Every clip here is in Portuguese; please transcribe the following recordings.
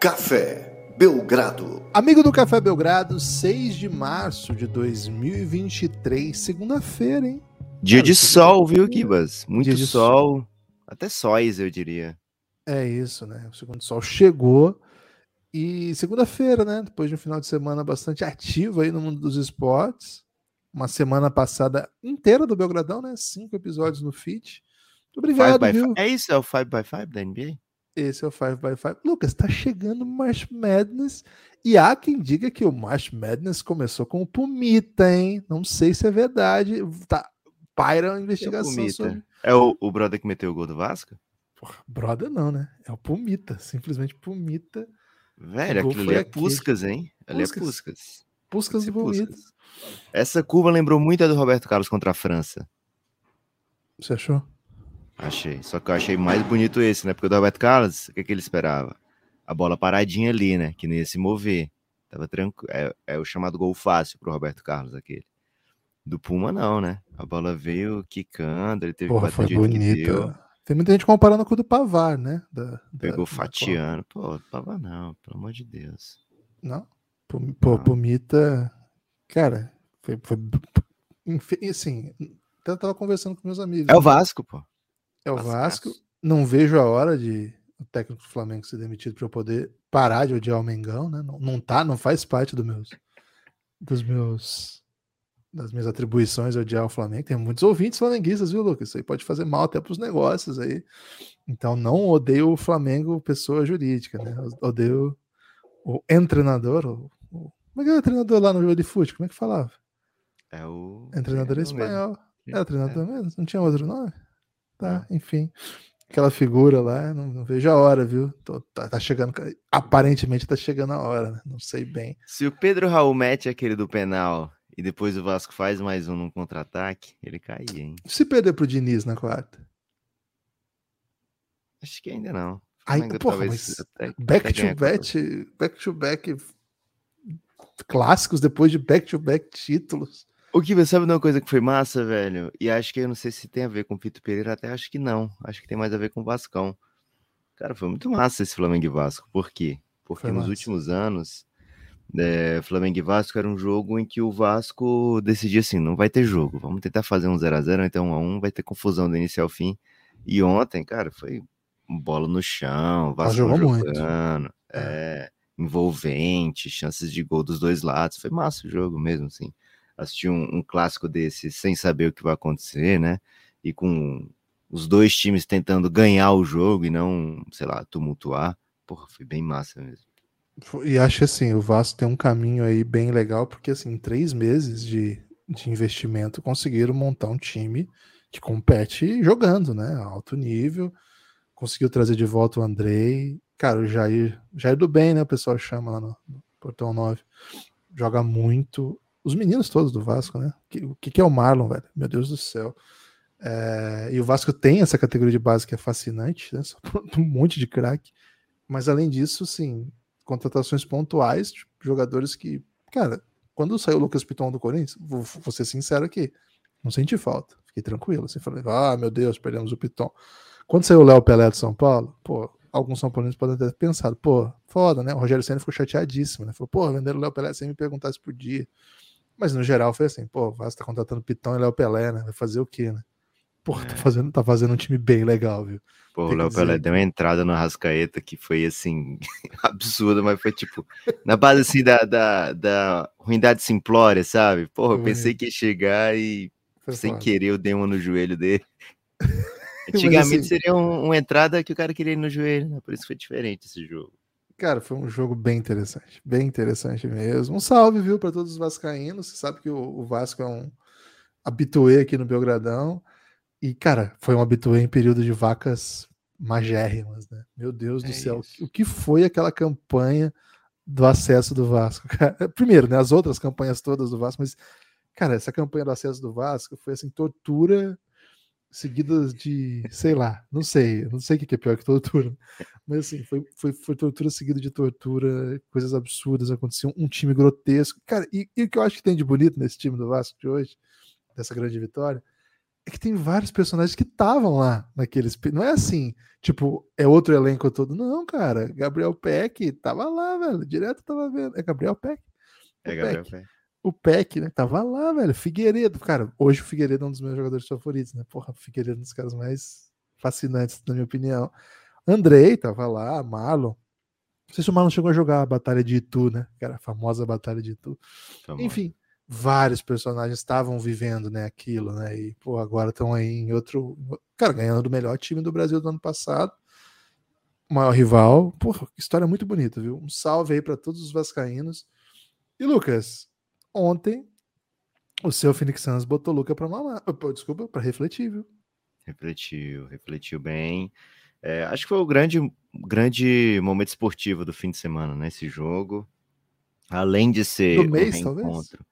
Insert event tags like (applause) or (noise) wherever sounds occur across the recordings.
Café Belgrado. Amigo do Café Belgrado, 6 de março de 2023, segunda-feira, hein? Dia Cara, de sol, viu, Kibas? Muito Dia de sol. Até sóis, eu diria. É isso, né? O segundo sol chegou. E segunda-feira, né? Depois de um final de semana bastante ativo aí no mundo dos esportes. Uma semana passada inteira do Belgradão, né? Cinco episódios no feed. Muito obrigado, Five by viu? five. É isso, é o 5x5 da NBA? Esse é o 5x5. Lucas, tá chegando o March Madness. E há quem diga que o March Madness começou com o Pumita, hein? Não sei se é verdade. Tá, paira a investigação Pumita. sobre. É o, o brother que meteu o gol do Vasco? Porra, brother não, né? É o Pumita. Simplesmente Pumita. Velho, O aquilo ali é. Puscas, hein? Ali é. Puscas. Puscas Esse Pumita. Essa curva lembrou muito a do Roberto Carlos contra a França. Você achou? Achei. Só que eu achei mais bonito esse, né? Porque o do Roberto Carlos, o que, que ele esperava? A bola paradinha ali, né? Que não ia se mover. Tava tranquilo. É, é o chamado gol fácil pro Roberto Carlos, aquele. Do Puma, não, né? A bola veio quicando, ele teve Porra, foi bonita. Tem muita gente comparando com o do Pavar, né? Da, da- Pegou da fatiando. Pô, tava não, pelo amor de Deus. Não? Pô. Pumita. Cara, foi. foi enfim, assim, eu tava conversando com meus amigos. É o Vasco, pô. É o Vascaço. Vasco. Não vejo a hora de o técnico do Flamengo ser demitido para eu poder parar de odiar o Mengão, né? Não, não tá, não faz parte do meus, dos meus das minhas atribuições odiar o Flamengo. Tem muitos ouvintes flamenguistas, viu, Lucas? Isso aí pode fazer mal até para os negócios aí. Então não odeio o Flamengo pessoa jurídica, né? Eu Odeio o treinador. O, o- como é que é o treinador lá no jogo de futebol? Como é que falava? É o. É treinador é espanhol. mesmo. É o treinador mesmo? Não tinha outro nome? Tá, enfim. Aquela figura lá, não, não vejo a hora, viu? Tô- tá, tá chegando. Aparentemente tá chegando a hora, né? Não sei bem. Se o Pedro Raul mete aquele do penal e depois o Vasco faz mais um num contra-ataque, ele caía, hein? Se perder pro Diniz na quarta. Acho que ainda não. Aí, Flamengo porra, talvez mas até- back até to a Copa. back, back to back clássicos depois de back to back títulos. O que você sabe de uma coisa que foi massa, velho? E acho que eu não sei se tem a ver com o Pito Pereira, até acho que não. Acho que tem mais a ver com o Vascão. Cara, foi muito massa esse Flamengo e Vasco. Por quê? Porque Foi nos massa. últimos anos, é, Flamengo e Vasco era um jogo em que o Vasco decidia assim: não vai ter jogo, vamos tentar fazer um 0x0, então 1x1, vai ter confusão do início ao fim. E ontem, cara, foi bola no chão, Vasco jogou muito. jogando, é, envolvente, chances de gol dos dois lados. Foi massa o jogo mesmo, assim assistir um, um clássico desse sem saber o que vai acontecer, né? E com os dois times tentando ganhar o jogo e não, sei lá, tumultuar. Porra, foi bem massa mesmo. E acho assim, o Vasco tem um caminho aí bem legal, porque assim, três meses de, de investimento conseguiram montar um time que compete jogando, né? Alto nível. Conseguiu trazer de volta o Andrei. Cara, o Jair, Jair do bem, né? O pessoal chama lá no, no Portão 9. Joga muito. Os meninos todos do Vasco, né? O que, que é o Marlon, velho? Meu Deus do céu. É, e o Vasco tem essa categoria de base que é fascinante, né? (laughs) Um monte de craque. Mas além disso, sim, contratações pontuais, tipo, jogadores que, cara, quando saiu o Lucas Piton do Corinthians, vou, vou ser sincero aqui, não senti falta, fiquei tranquilo, assim, falei, ah, meu Deus, perdemos o Piton. Quando saiu o Léo Pelé do São Paulo, pô, alguns São Paulinos podem ter pensado, pô, foda, né? O Rogério Senna ficou chateadíssimo, né? Falou, pô, venderam o Léo Pelé sem me perguntar se podia. Mas no geral foi assim, pô, o Vasco tá contratando Pitão e Léo Pelé, né? Vai fazer o quê, né? Porra, tá, É. fazendo, tá fazendo um time bem legal, viu? Pô, o Tem Léo dizer Pelé deu uma entrada no Rascaeta que foi assim, (laughs) absurda, mas foi tipo, na base assim da, da, da ruindade simplória, sabe? Porra, eu pensei que ia chegar e Foi sem foda. querer eu dei uma no joelho dele. (laughs) Antigamente assim- seria um- uma entrada que o cara queria ir no joelho, né? Por isso foi diferente esse jogo. Cara, foi um jogo bem interessante, bem interessante mesmo. Um salve, viu, para todos os vascaínos. Você sabe que o, o Vasco é um habituê aqui no Belgradão. E, cara, foi um habituê em período de vacas magérrimas, né? Meu Deus do É céu, isso. o que foi aquela campanha do acesso do Vasco? (laughs) cara? Primeiro, né, as outras campanhas todas do Vasco, mas, cara, essa campanha do acesso do Vasco foi assim, tortura seguidas de, sei lá, não sei, não sei o que é pior que tortura, mas assim, foi, foi, foi tortura seguida de tortura, coisas absurdas aconteciam, um time grotesco. Cara, e, e o que eu acho que tem de bonito nesse time do Vasco de hoje, dessa grande vitória, é que tem vários personagens que estavam lá naqueles. Não é assim, tipo, é outro elenco todo. Não, cara. Gabriel Peck tava lá, velho. Direto tava vendo. É Gabriel Peck? É Gabriel Peck. O Peck, né? Tava lá, velho. Figueiredo. Cara, hoje o Figueiredo é um dos meus jogadores favoritos, né? Porra, o Figueiredo é um dos caras mais fascinantes, na minha opinião. Andrei tava lá, Marlon. Não sei se o Marlon chegou a jogar a Batalha de Itu, né? Era a famosa Batalha de Itu. Enfim, vários personagens estavam vivendo, né, aquilo, né? E pô, agora estão aí em outro, cara, ganhando do melhor time do Brasil do ano passado. O maior rival. Porra, história muito bonita, viu? Um salve aí para todos os vascaínos. E Lucas, ontem o seu Phoenix Suns botou Luca para mamar, desculpa, para refletir, viu? Refletiu, refletiu bem. É, acho que foi o grande, grande momento esportivo do fim de semana, né? Esse jogo. Além de ser do mês, um reencontro. Talvez?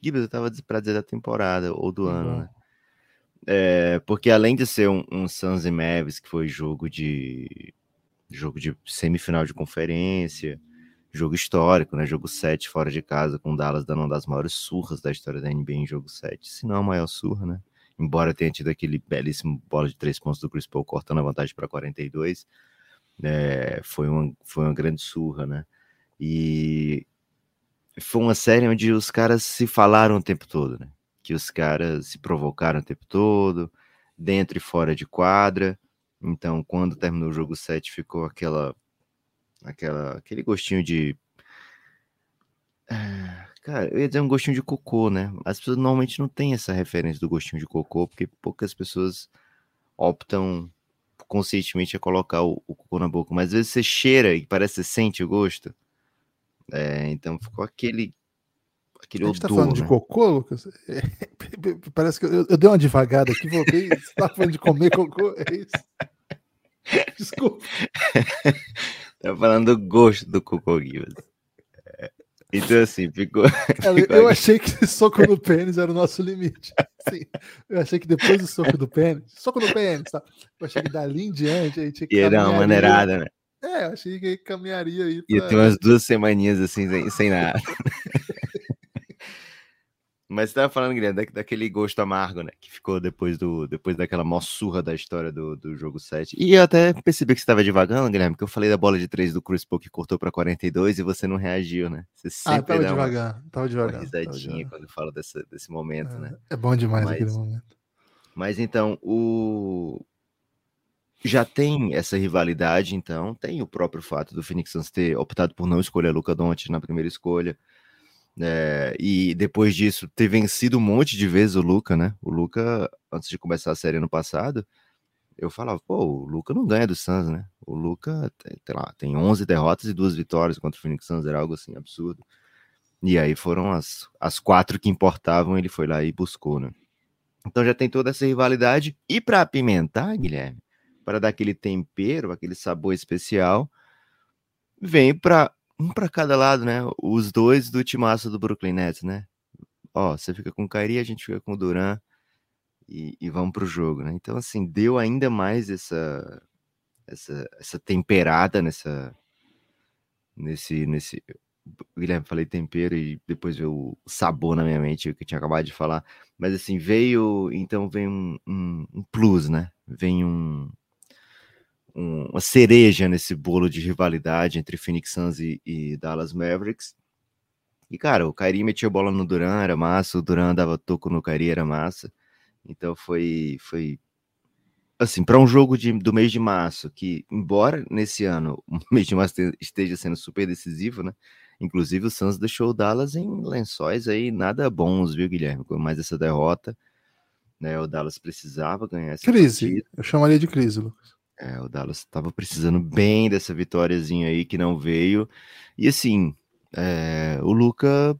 Gibbs, eu tava para dizer da temporada ou do uhum. ano, né? É, porque além de ser um, um Suns e Mavis, que foi jogo de jogo de semifinal de conferência, jogo histórico, né? Jogo 7 fora de casa, com Dallas dando uma das maiores surras da história da NBA em jogo 7, se não a maior surra, né? Embora tenha tido aquele belíssimo bola de três pontos do Chris Paul cortando a vantagem para 42, é, foi, uma, foi uma grande surra, né? E foi uma série onde os caras se falaram o tempo todo, né? Que os caras se provocaram o tempo todo, dentro e fora de quadra. Então, quando terminou o jogo 7, ficou aquela, aquela aquele gostinho de ah, Cara, eu ia dizer um gostinho de cocô, né? As pessoas normalmente não têm essa referência do gostinho de cocô, porque poucas pessoas optam conscientemente a colocar o, o cocô na boca. Mas às vezes você cheira e parece que você sente o gosto. É, então ficou aquele. aquele a gente tá odor, tá falando né? de cocô, Lucas? É, (laughs) parece que eu, eu, dei uma devagada aqui, voltei. Você tá falando de comer cocô? É isso? (laughs) Desculpa. (laughs) tá falando do gosto do cocô, Guilherme. É, então, assim, ficou. (laughs) Eu achei que soco no pênis era o nosso limite. Sim, eu achei que depois do soco do pênis, soco no pênis, tá? Eu achei que dali em diante a gente ia dar uma maneirada, né? É, achei que caminharia aí. Pra... Ia ter umas duas semaninhas assim, sem, sem nada. (laughs) Mas você tava falando, Guilherme, da, daquele gosto amargo, né? Que ficou depois do depois daquela mossurra da história do, do jogo 7. E eu até percebi que você estava devagando, Guilherme, porque eu falei da bola de 3 do Chris Paul que cortou para 42 e você não reagiu, né? Você ah, sempre ah, tava devagar, uma, tava devagar. Uma risadinha quando fala desse, desse momento, é, né? É bom demais mas, aquele momento. Mas então, o, já tem essa rivalidade, então, tem o próprio fato do Phoenix Suns ter optado por não escolher Luca Doncic na primeira escolha, é, e depois disso ter vencido um monte de vezes o Luca, né? O Luca, antes de começar a série ano passado, eu falava, pô, o Luca não ganha do Suns, né? O Luca, sei lá, tem 11 derrotas e duas vitórias contra o Phoenix Suns, era algo assim absurdo. E aí foram as, as quatro que importavam, ele foi lá e buscou, né? Então já tem toda essa rivalidade. E para apimentar, Guilherme, para dar aquele tempero, aquele sabor especial, vem para um para cada lado, né? Os dois do timaço do Brooklyn Nets, né? Ó, você fica com o Kyrie, a gente fica com o Duran e, e vamos pro jogo, né? Então, assim, deu ainda mais essa essa, essa temperada nessa nesse nesse Guilherme, falei tempero e depois veio o sabor na minha mente, o que eu tinha acabado de falar. Mas assim, veio, então vem um, um, um plus, né? Vem um, um, uma cereja nesse bolo de rivalidade entre Phoenix Suns e, e, Dallas Mavericks. E, cara, o Kyrie metia bola no Duran, era massa, o Duran dava toco no Kyrie, era massa. Então foi, foi assim, para um jogo de, do mês de março, que, embora nesse ano (laughs) o mês de março esteja sendo super decisivo, né? Inclusive o Suns deixou o Dallas em lençóis aí nada bons, viu, Guilherme? Com mais essa derrota, né? O Dallas precisava ganhar essa Crise, partida. eu chamaria de crise, Lucas. É, o Dallas estava precisando bem dessa vitóriazinha aí que não veio. E assim, é, o Luca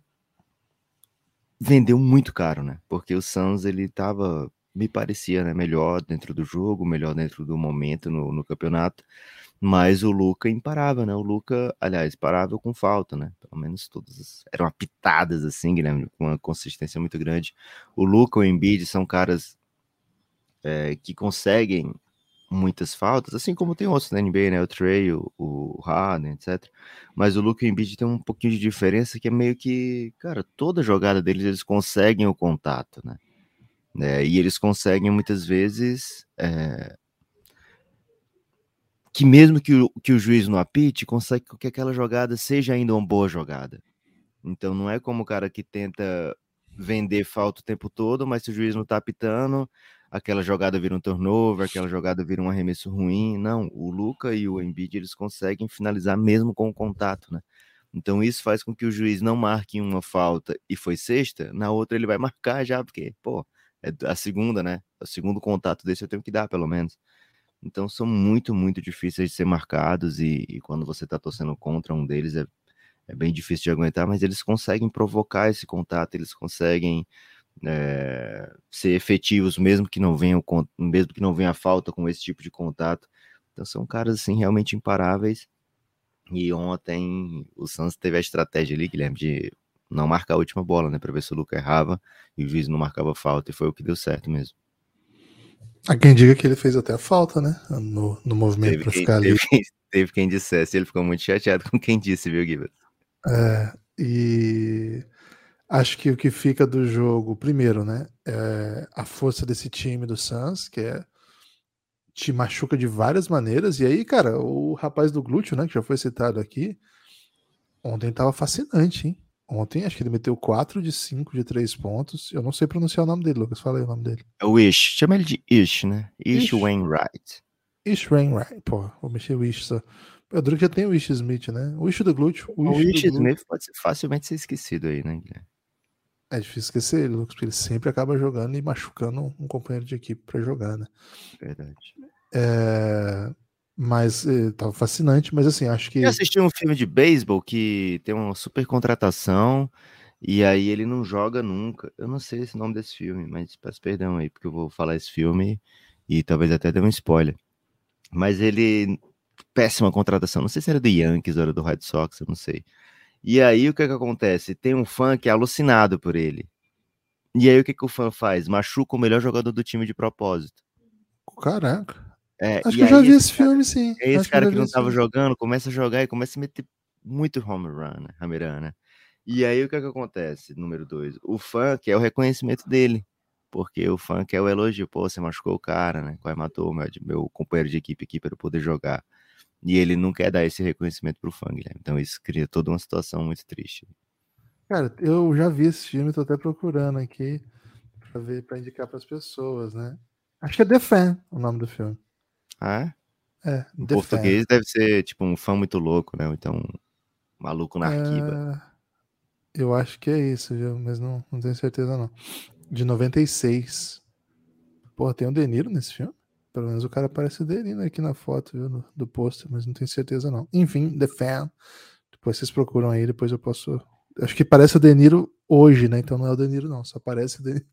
vendeu muito caro, né? Porque o Suns ele tava, me parecia, né, melhor dentro do jogo, melhor dentro do momento no, no campeonato. Mas o Luca imparável, né? O Luca, aliás, parável com falta, né? Pelo menos todas eram apitadas assim, Guilherme, com uma consistência muito grande. O Luca e o Embiid são caras é, que conseguem muitas faltas, assim como tem outros na NBA, né? O Trey, o, o Harden, etc. Mas o Luke Embiid tem um pouquinho de diferença que é meio que, cara, toda jogada deles eles conseguem o contato, né? Né? E eles conseguem muitas vezes é, que mesmo que o, que o juiz não apite, consegue que aquela jogada seja ainda uma boa jogada. Então não é como o cara que tenta vender falta o tempo todo, mas se o juiz não tá apitando, aquela jogada vira um turnover, aquela jogada vira um arremesso ruim. Não, o Luca e o Embiid eles conseguem finalizar mesmo com o contato, né? Então isso faz com que o juiz não marque uma falta e foi sexta, na outra ele vai (laughs) marcar já, porque, pô, é a segunda, né? O segundo contato desse eu tenho que dar, pelo menos. Então são muito, muito difíceis de ser marcados e, e quando você está torcendo contra um deles é, é, bem difícil de aguentar, mas eles conseguem provocar esse contato, eles conseguem é, ser efetivos mesmo que não venha mesmo que não venha falta com esse tipo de contato. Então são caras assim realmente imparáveis. E ontem o Santos teve a estratégia ali, Guilherme, de não marcar a última bola, né, para ver se o Luca errava e o juiz não marcava falta e foi o que deu certo mesmo. Há quem diga que ele fez até a falta, né? No, no movimento para ficar ali. Teve quem, (laughs) teve quem dissesse, ele ficou muito chateado com quem disse, viu, Guilherme? É, e acho que o que fica do jogo, primeiro, né? É a força desse time do Suns, que é te machuca de várias maneiras. E aí, cara, o rapaz do glúteo, né, que já foi citado aqui, ontem tava fascinante, hein? Ontem acho que ele meteu 4 de 5 de 3 pontos. Eu não sei pronunciar o nome dele, Lucas. Fala aí o nome dele. É o Ish. Chama ele de Ish, né? Ish, Ish. Wainwright. Ish Wainwright. Pô, vou mexer o Ish só. Eu duro que já tem o Ish Smith, né? O Ish do glúteo. O Ish, o Ish Smith pode ser facilmente ser esquecido aí, né, Guilherme? É difícil esquecer ele, Lucas, porque ele sempre acaba jogando e machucando um companheiro de equipe para jogar, né? Verdade. É... Mas eh, tava fascinante, mas assim, acho que. Eu assisti um filme de beisebol que tem uma super contratação e aí ele não joga nunca. Eu não sei esse nome desse filme, mas peço perdão aí, porque eu vou falar esse filme e talvez até dê um spoiler. Mas ele. Péssima contratação. Não sei se era do Yankees ou era do Red Sox, eu não sei. E aí o que, que acontece? Tem um fã que é alucinado por ele. E aí o que, que o fã faz? Machuca o melhor jogador do time de propósito. Caraca. É, Acho que eu já vi esse cara, filme, sim. É esse Acho cara que, que não estava jogando, começa a jogar e começa a meter muito home run, né? Home run, né? E aí o que, que acontece? Número dois, o fã quer o reconhecimento dele. Porque o fã quer o elogio. Pô, você machucou o cara, né? Quase matou meu, meu companheiro de equipe aqui para eu poder jogar. E ele não quer dar esse reconhecimento pro fã, Guilherme. Então isso cria toda uma situação muito triste. Cara, eu já vi esse filme, tô até procurando aqui para ver, para indicar para as pessoas, né? Acho que é The Fan o nome do filme. Ah, é? É. Em português deve ser tipo um fã muito louco, né? Ou então maluco na arquiva. É... Eu acho que é isso, viu? Mas não, não tenho certeza não. De 96. Porra, tem o um Deniro nesse filme? Pelo menos o cara parece o Deniro aqui na foto, viu? Do, do pôster, mas não tenho certeza não. Enfim, The Fan. Depois vocês procuram aí, depois eu posso. Acho que parece o Deniro hoje, né? Então não é o Deniro, não. Só parece o Deniro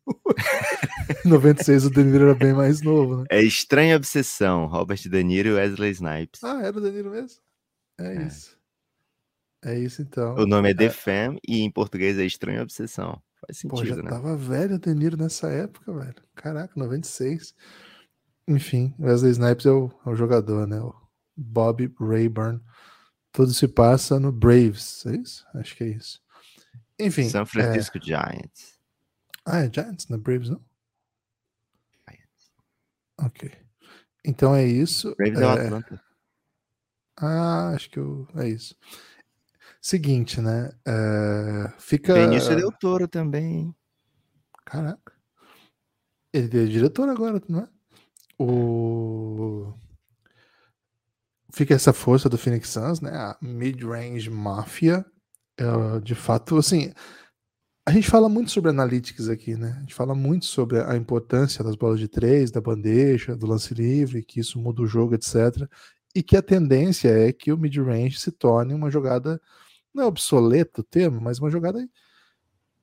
Em 96 o De Niro era bem mais novo, né? É Estranha Obsessão, Robert De Niro e Wesley Snipes. Ah, era o De Niro mesmo? É, é. isso. É isso então. O nome é The é. Fam e em português é Estranha Obsessão. Faz sentido, Pô, já né? tava velho o De Niro nessa época, velho. Caraca, 96. Enfim, Wesley Snipes é o, é o jogador, né? O Bob Rayburn. Tudo se passa no Braves, é isso? Acho que é isso. Enfim. São Francisco é... Giants. Ah, é Giants, não é Braves, não? Ok. Então é isso. Braves é, é Atlanta. Ah, acho que eu... é isso. Seguinte, né? É... Fica. Benício Del Toro também. Caraca. Ele é diretor agora, não é? O... Fica essa força do Phoenix Suns, né? A mid-range Mafia. É, de fato, assim, a gente fala muito sobre analytics aqui, né? A gente fala muito sobre a importância das bolas de três, da bandeja, do lance livre, que isso muda o jogo, etc. E que a tendência é que o mid-range se torne uma jogada, não é obsoleto o termo, mas uma jogada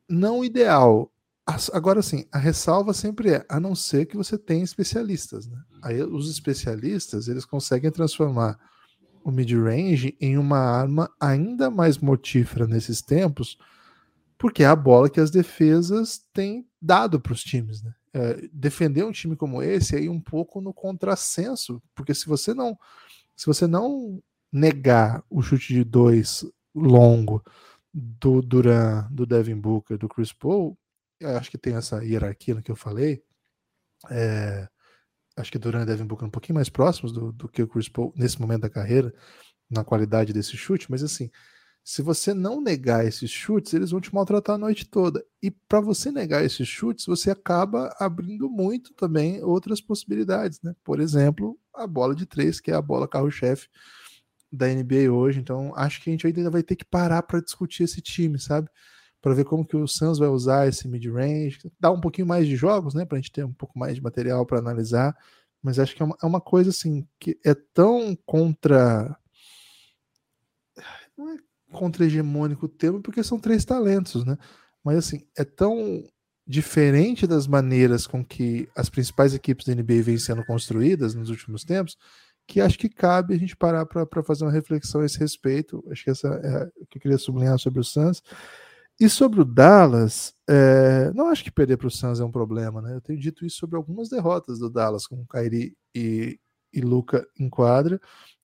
não ideal. Agora sim, a ressalva sempre é, a não ser que você tenha especialistas, né? Aí os especialistas, eles conseguem transformar o mid-range em uma arma ainda mais mortífera nesses tempos, porque é a bola que as defesas têm dado para os times. Né? É, defender um time como esse é ir um pouco no contrassenso, porque se você não se você não negar o chute de dois longo do Duran, do Devin Booker, do Chris Paul, acho que tem essa hierarquia no que eu falei. É, acho que Duran e Devin Booker um pouquinho mais próximos do, do que o Chris Paul nesse momento da carreira, na qualidade desse chute, mas assim, se você não negar esses chutes, eles vão te maltratar a noite toda. E para você negar esses chutes, você acaba abrindo muito também outras possibilidades, né? Por exemplo, a bola de três, que é a bola carro-chefe da NBA hoje. Então, acho que a gente ainda vai ter que parar para discutir esse time, sabe? Para ver como que o Suns vai usar esse mid-range, dar um pouquinho mais de jogos, né? Para a gente ter um pouco mais de material para analisar. Mas acho que é uma, é uma coisa assim que é tão contra. Não é contra-hegemônico o termo, porque são três talentos, né? Mas assim, é tão diferente das maneiras com que as principais equipes da NBA vêm sendo construídas nos últimos tempos, que acho que cabe a gente parar para fazer uma reflexão a esse respeito. Acho que essa é o que eu queria sublinhar sobre o Suns. E sobre o Dallas, é, não acho que perder para o Suns é um problema, né? Eu tenho dito isso sobre algumas derrotas do Dallas, com Kyrie e, e Luca em quadra.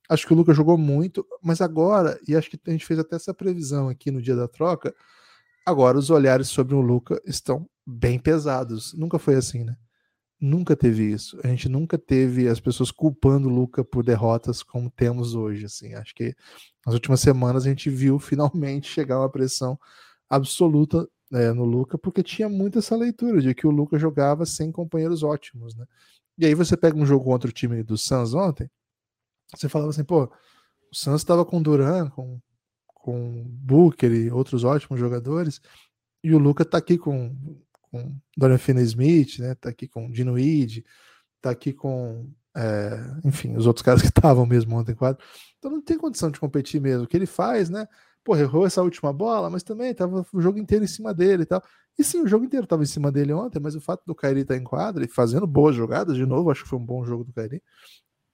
Acho que o Lucas jogou muito, mas agora, e acho que a gente fez até essa previsão aqui no dia da troca, agora os olhares sobre o Luca estão bem pesados. Nunca foi assim, né? Nunca teve isso. A gente nunca teve as pessoas culpando o Luca por derrotas como temos hoje. Assim, acho que nas últimas semanas a gente viu (laughs) finalmente chegar uma pressão absoluta é, no Luca, porque tinha muito essa leitura de que o Luca jogava sem companheiros ótimos, né? E aí você pega um jogo contra o time do Suns ontem, você falava assim, pô, o Suns estava com Duran, com, com Booker e outros ótimos jogadores, e o Luca tá aqui com, com Dorian Finney-Smith, né? Tá aqui com Dino tá aqui com, é, enfim, os outros caras que (laughs) estavam mesmo ontem quadro. Então não tem condição de competir mesmo. O que ele faz, né? Pô, errou essa última bola, mas também tava o jogo inteiro em cima dele e tal. E sim, o jogo inteiro tava em cima dele ontem, mas o fato do Kairi estar tá em quadra e fazendo boas jogadas, de novo, acho que foi um bom jogo do Kairi,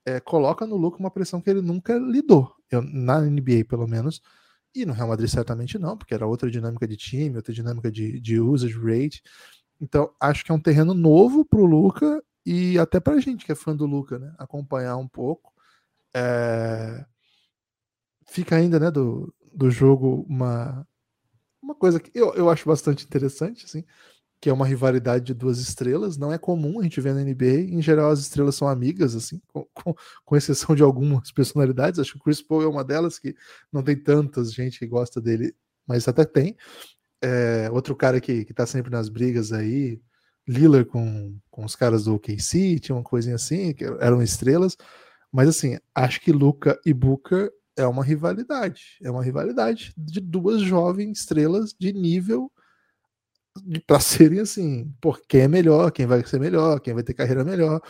é, coloca no Luca uma pressão que ele nunca lidou, eu, na NBA pelo menos, e no Real Madrid certamente não, porque era outra dinâmica de time, outra dinâmica de, de usage rate. Então acho que é um terreno novo para o Luca e até para a gente que é fã do Luca, né, acompanhar um pouco. É... Fica ainda né, do, do jogo uma, uma coisa que eu, eu acho bastante interessante, assim, que é uma rivalidade de duas estrelas. Não é comum a gente ver na NBA. Em geral, as estrelas são amigas, assim, com, com, com, exceção de algumas (laughs) personalidades. Acho que o Chris Paul é uma delas, que não tem tantas gente que gosta dele, mas até tem. É, outro cara que, que tá sempre nas brigas aí, Lillard com, com os caras do OKC, tinha uma coisinha assim, que eram estrelas. Mas assim, acho que Luca e Booker é uma rivalidade. É uma rivalidade de duas jovens estrelas de nível para serem assim, por quem é melhor, quem vai ser melhor, quem vai ter carreira melhor.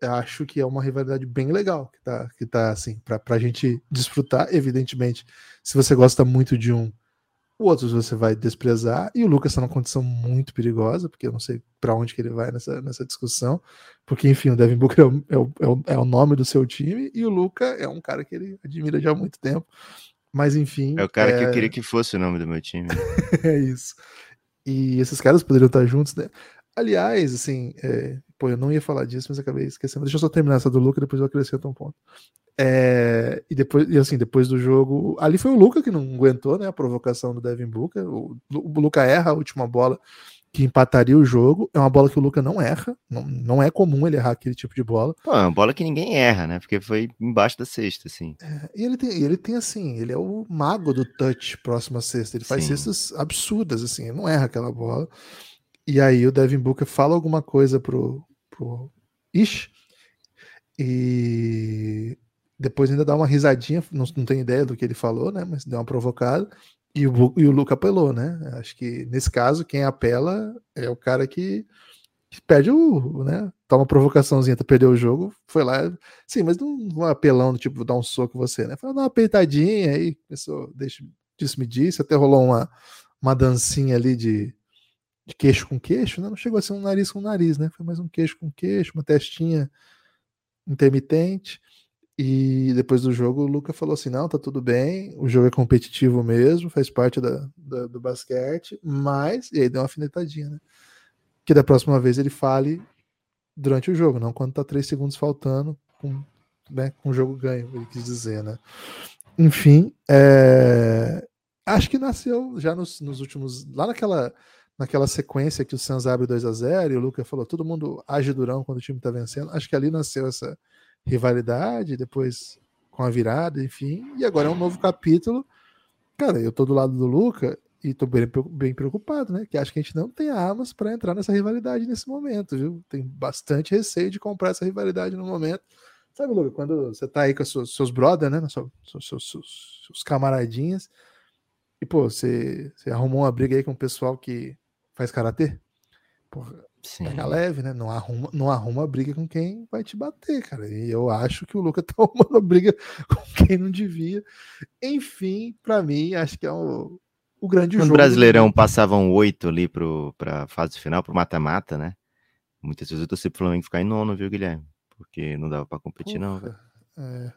Eu acho que é uma rivalidade bem legal que tá, que tá assim, para a gente desfrutar. Evidentemente, se você gosta muito de um, o outro você vai desprezar. E o Lucas está numa condição muito perigosa, porque eu não sei para onde que ele vai nessa, nessa discussão. Porque, enfim, o Devin Booker é o, é, o, é o é nome do seu time e o Luca é um cara que ele admira já há muito tempo. Mas enfim. É o cara é... que eu queria que fosse o nome do meu time. (laughs) é isso. E esses caras poderiam estar juntos, né? Aliás, assim, é, pô, eu não ia falar disso, mas acabei esquecendo. Deixa eu só terminar essa do Luca, depois eu acrescento um ponto. É, e depois, e assim, depois do jogo, ali foi o Luca que não aguentou, né? A provocação do Devin Booker. O, o Luca erra a última bola que empataria o jogo. É uma bola que o Luca não erra. Não, não é comum ele errar aquele tipo de bola. Pô, é uma bola que ninguém erra, né? Porque foi embaixo da cesta, assim. É, e ele tem, ele tem, assim, ele é o mago do touch próximo à cesta. Ele faz Sim. cestas absurdas, assim. Ele não erra aquela bola. E aí o Devin Booker fala alguma coisa pro, pro Ish. E depois ainda dá uma risadinha, não, não tenho ideia do que ele falou, né? Mas deu uma provocada. E o, e o Luca apelou, né? Acho que nesse caso, quem apela é o cara que, que perde o, né? Toma provocaçãozinha, tá perdeu o jogo, foi lá. Sim, mas não um apelão do tipo, dar um soco você, né? Foi dar uma peitadinha aí, pessoa deixa, disse me disse, até rolou uma, uma dancinha ali de, de queixo com queixo, né? Não chegou a ser um nariz com nariz, né? Foi mais um queixo com queixo, uma testinha intermitente. E depois do jogo, o Luca falou assim: não, tá tudo bem, o jogo é competitivo mesmo, faz parte da, da, do basquete, mas. E aí deu uma afinetadinha, né? Que da próxima vez ele fale durante o jogo, não quando tá três segundos faltando, com, né, com o jogo ganho, ele quis dizer, né? Enfim, é... acho que nasceu já nos, nos últimos. Lá naquela naquela sequência que o Suns abre 2 a 0 e o Luca falou, todo mundo age durão quando o time tá vencendo. Acho que ali nasceu essa rivalidade, depois com a virada, enfim, e agora é um novo capítulo. Cara, eu tô do lado do Luca e tô bem, bem preocupado, né? Que acho que a gente não tem armas para entrar nessa rivalidade nesse momento, viu? Tem bastante receio de comprar essa rivalidade no momento. Sabe, Luca, quando você tá aí com seus, seus brothers, né? Seus, seus, seus, seus camaradinhas, e, pô, você, você arrumou uma briga aí com o pessoal que faz karatê? Porra, Sim. pega leve, né? Não arruma, não arruma briga com quem vai te bater, cara. E eu acho que o Luca (laughs) tá arrumando briga com quem não devia. Enfim, para mim, acho que é o, o grande jogo. O Brasileirão passavam oito ali pro, pra fase final, pro mata-mata, né? Muitas vezes eu torci pro Flamengo ficar em nono, viu, Guilherme? Porque não dava para competir, Porra, não. É.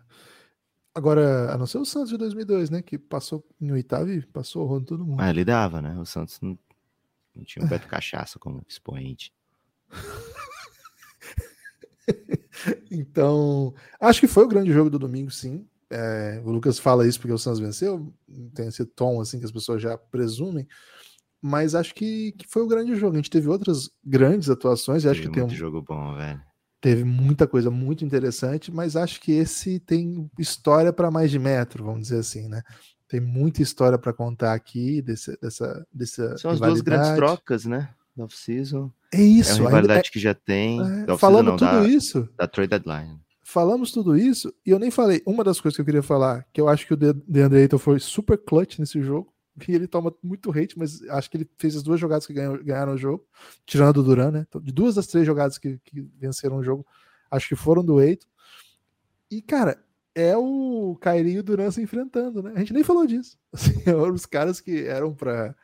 Agora, a não ser o Santos de 2002, né? Que passou em oitavo e passou o todo mundo. Ah, ele dava, né? O Santos não, não tinha o Beto Cachaça como expoente. (laughs) então, acho que foi o grande jogo do domingo, sim. É, o Lucas fala isso porque o Santos venceu, tem esse tom assim que as pessoas já presumem, mas acho que, que foi o grande jogo. A gente teve outras grandes atuações. E acho que tem um jogo bom, velho. Teve muita coisa muito interessante, mas acho que esse tem história para mais de metro, vamos dizer assim, né? Tem muita história para contar aqui desse, dessa, dessa. São as duas grandes trocas, né? Da off-season. É isso. É a rivalidade é, que já tem. É, falando não, tudo da, isso. Da trade deadline. Falamos tudo isso e eu nem falei. Uma das coisas que eu queria falar, que eu acho que o DeAndre Ayton foi super clutch nesse jogo, (laughs) e ele toma muito hate, mas acho que ele fez as duas jogadas que ganhou, ganharam o jogo, tirando do Duran, né? Então, de duas das três jogadas que, que venceram o jogo, acho que foram do Eito. E, cara, é o Kyrie e o Duran se enfrentando, né? A gente nem falou disso. (laughs) Assim, eram os caras que eram para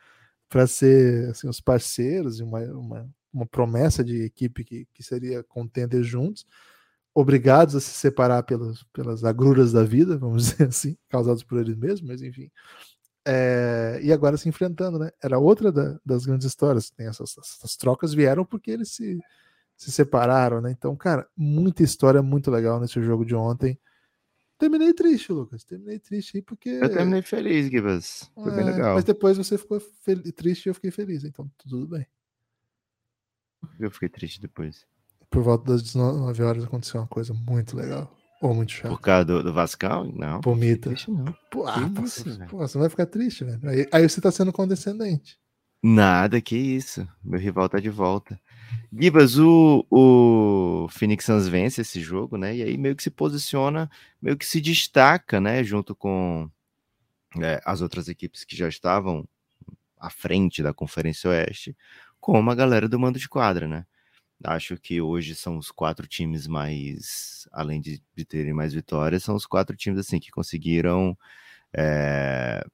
para ser assim, os parceiros e uma, uma, uma, promessa de equipe que, que seria contender juntos, obrigados a se separar pelas, pelas agruras da vida, vamos (laughs) dizer assim, causados por eles mesmos, mas enfim, é, e agora se enfrentando, né? Era outra da, das grandes histórias. Tem essas, essas, trocas vieram porque eles se, se separaram, né? Então, cara, muita história muito legal nesse jogo de ontem. Terminei triste, Lucas. Terminei triste aí porque. Eu terminei feliz, Gibas. Foi é, bem legal. Mas depois você ficou triste e eu fiquei feliz. Então, tudo bem. Eu fiquei triste depois. Por volta das 19 horas aconteceu uma coisa muito legal. Ou muito chato. Por causa do, do Vascão? Não. Pomita. Não. Pô, ah, isso, pô, você vai ficar triste, velho. Aí, aí, você tá sendo condescendente. Nada, que isso. Meu rival tá de volta. Gibas, o, o Phoenix Suns vence esse jogo, né? E aí meio que se posiciona, meio que se destaca, né? Junto com é, as outras equipes que já estavam à frente da Conferência Oeste, como a galera do mando de quadra, né? Acho que hoje são os quatro times mais, além de, de terem mais vitórias, são os quatro times assim que conseguiram é,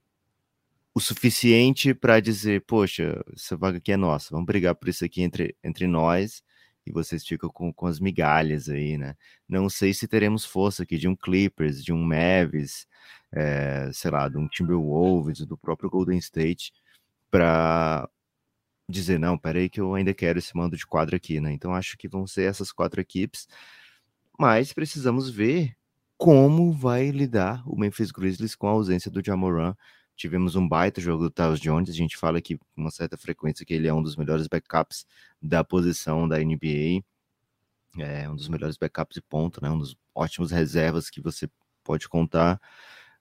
o suficiente para dizer, poxa, essa vaga aqui é nossa, vamos brigar por isso aqui entre, entre nós e vocês ficam com, com as migalhas aí, né? Não sei se teremos força aqui de um Clippers, de um Mavis, é, sei lá, de um Timberwolves, do próprio Golden State, para dizer, não, peraí que eu ainda quero esse mando de quadro aqui, né? Então acho que vão ser essas quatro equipes, mas precisamos ver como vai lidar o Memphis Grizzlies com a ausência do Jamoran. Tivemos um baita jogo do Tyus Jones, a gente fala aqui com uma certa frequência que ele é um dos melhores backups da posição da NBA, é um dos melhores backups de ponto, né? Um dos ótimos reservas que você pode contar.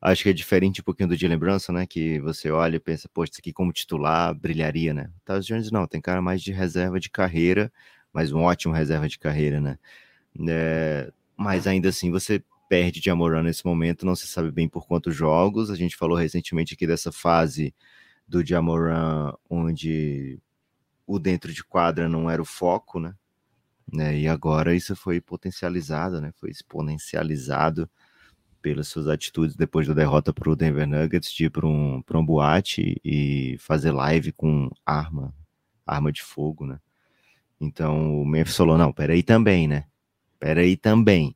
Acho que é diferente um pouquinho do de lembrança, né? Que você olha e pensa, poxa, isso aqui como titular brilharia, né? Taz Jones não, tem cara mais de reserva de carreira, mas um ótimo reserva de carreira, né? É, mas ainda assim, você perde de Amoran nesse momento, não se sabe bem por quantos jogos. A gente falou recentemente aqui dessa fase do Jamoran, onde o dentro de quadra não era o foco, né? né? E agora isso foi potencializado, né? Foi exponencializado pelas suas atitudes depois da derrota para o Denver Nuggets de ir para um, um boate e fazer live com arma, arma de fogo, né? Então o Memphis falou, não, peraí também, né? Peraí também.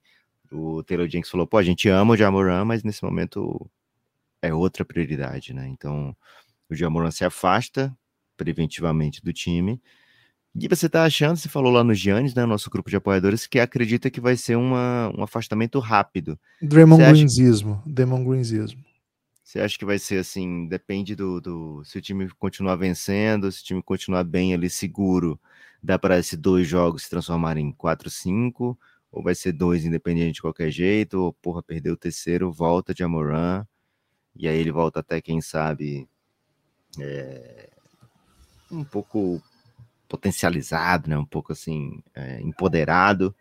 O Taylor Jenks falou, pô, a gente ama o Jamoran, mas nesse momento é outra prioridade, né? Então o Jamoran se afasta preventivamente do time e você está achando, você falou lá no Giannis, né, nosso grupo de apoiadores, que acredita que vai ser uma, um afastamento rápido. Draymond Greenzismo. Draymond Greenzismo. Você acha que vai ser assim, depende do, do se o time continuar vencendo, se o time continuar bem ali seguro, dá para esses dois jogos se transformarem em 4 5 ou vai ser dois independente de qualquer jeito, ou porra, perdeu o terceiro, volta de Amoran, e aí ele volta até, quem sabe, é, um pouco potencializado, né? um pouco assim, é, empoderado.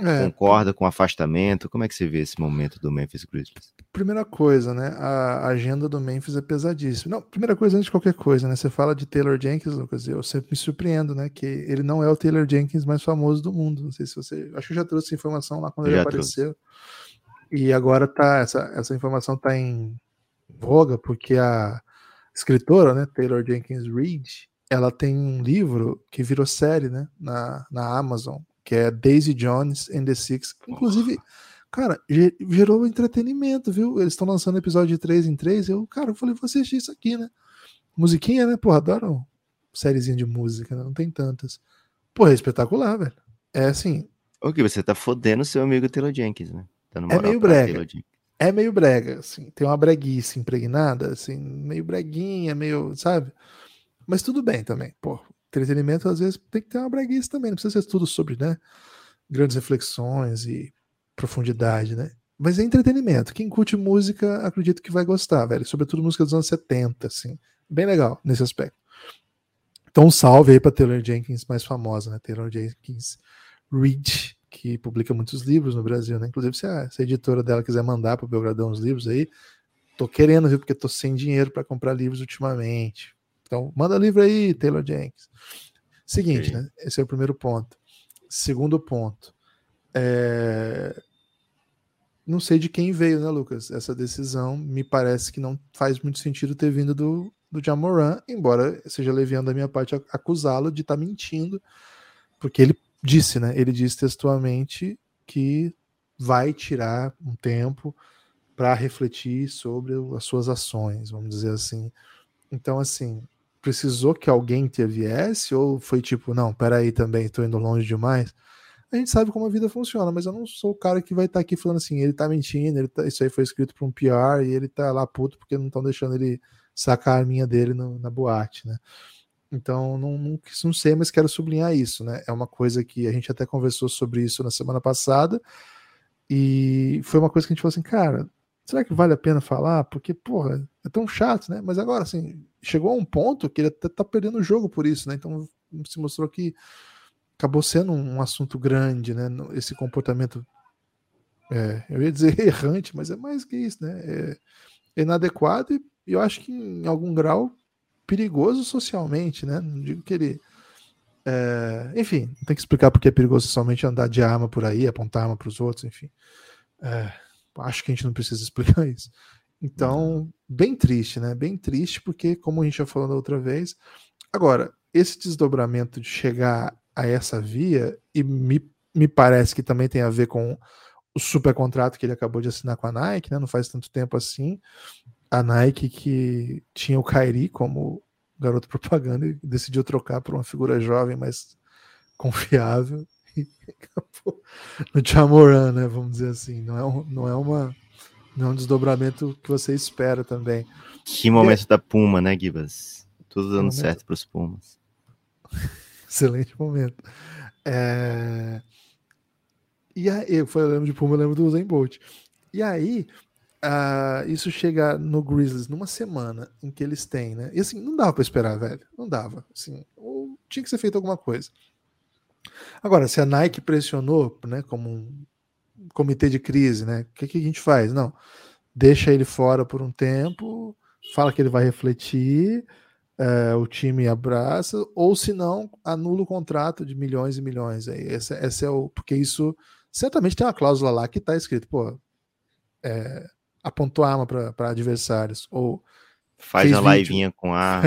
É, Concorda com o afastamento? Como é que você vê esse momento do Memphis Grizzlies? Primeira coisa, né? A agenda do Memphis é pesadíssima. Não, primeira coisa antes de qualquer coisa, né? Você fala de Taylor Jenkins, Lucas, eu sempre me surpreendo, né? Que ele não é o Taylor Jenkins mais famoso do mundo. Não sei se você. Acho que eu já trouxe essa informação lá quando eu ele apareceu. Trouxe. E agora tá. Essa, essa informação tá em voga, porque a escritora, né? Taylor Jenkins Reid, ela tem um livro que virou série, né? Na, na Amazon que é Daisy Jones and the Six. Inclusive, cara, gerou entretenimento, viu? Eles estão lançando episódio de 3 em 3. Eu, cara, eu falei, vou assistir isso aqui, né? Musiquinha, né? Porra, adoro sériezinha de música, né? Não tem tantas. Pô, é espetacular, velho. É assim. O que você tá fodendo seu amigo Taylor Jenkins, né? Tá é meio brega. É meio brega, assim. Tem uma breguice impregnada, assim, meio breguinha, meio, sabe? Mas tudo bem também, pô entretenimento às vezes tem que ter uma breguice também, não precisa ser tudo sobre, né, grandes reflexões e profundidade, né? Mas é entretenimento. Quem curte música, acredito que vai gostar, velho. Sobretudo música dos anos 70, assim. Bem legal nesse aspecto. Então, um salve aí para Taylor Jenkins, mais famosa, né? Taylor Jenkins Reid, que publica muitos livros no Brasil, né? Inclusive, se a, se a editora dela quiser mandar para o Belgradão os livros aí, tô querendo, viu? Porque tô sem dinheiro para comprar livros ultimamente. Então, manda livro aí, Taylor Jenkins. Seguinte, né? Esse é o primeiro ponto. Segundo ponto. É... Não sei de quem veio, né, Lucas? Essa decisão me parece que não faz muito sentido ter vindo do, do Jamoran, embora seja leviando da minha parte acusá-lo de estar tá mentindo, porque ele disse, né? Ele disse textualmente que vai tirar um tempo para refletir sobre as suas ações, vamos dizer assim. Então, assim, precisou que alguém interviesse ou foi tipo, não, peraí também, estou indo longe demais? A gente sabe como a vida funciona, mas eu não sou o cara que vai estar tá aqui falando assim, ele tá mentindo, ele tá, isso aí foi escrito por um PR e ele tá lá puto porque não estão deixando ele sacar a arminha dele no, na boate, né? Então, não, não, não sei, mas quero sublinhar isso, né? É uma coisa que a gente até conversou sobre isso na semana passada, e foi uma coisa que a gente falou assim, cara, será que vale a pena falar? Porque, porra, é tão chato, né? Mas agora, assim, chegou a um ponto que ele até tá perdendo o jogo por isso, né? Então se mostrou que acabou sendo um assunto grande, né? Esse comportamento, é, eu ia dizer (laughs) errante, mas é mais que isso, né? É inadequado e eu acho que em algum grau perigoso socialmente, né? Não digo que ele. É, enfim, tem que explicar porque é perigoso socialmente andar de arma por aí, apontar arma para os outros, enfim. É, acho que a gente não precisa explicar (laughs) isso. Então, bem triste, né? Bem triste, porque, como a gente já falou da outra vez, agora, esse desdobramento de chegar a essa via, e me, me parece que também tem a ver com o super contrato que ele acabou de assinar com a Nike, né? Não faz tanto tempo assim. A Nike que tinha o Kairi como garoto propaganda e decidiu trocar por uma figura jovem, mais confiável. Acabou no Jamoran, né? Vamos dizer assim. Não é, não é uma não é um desdobramento que você espera também. Que momento da Puma, né, Gibas? Tudo dando certo para os Pumas. (laughs) Excelente momento. É... E aí, eu, eu lembro de Puma, eu lembro do Usain Bolt. E aí, uh, isso chega no Grizzlies numa semana em que eles têm, né? E assim, não dava para esperar, velho. Não dava. Assim, ou tinha que ser feito alguma coisa. Agora, se a Nike pressionou, né, como um comitê de crise, né? O que, que a gente faz? Não, deixa ele fora por um tempo, fala que ele vai refletir, é, o time abraça, ou se não, anula o contrato de milhões e milhões. Aí, esse, esse é o. Porque isso certamente tem uma cláusula lá que está escrito, pô, é, apontou arma para adversários, ou Faz a livezinha com (laughs) a.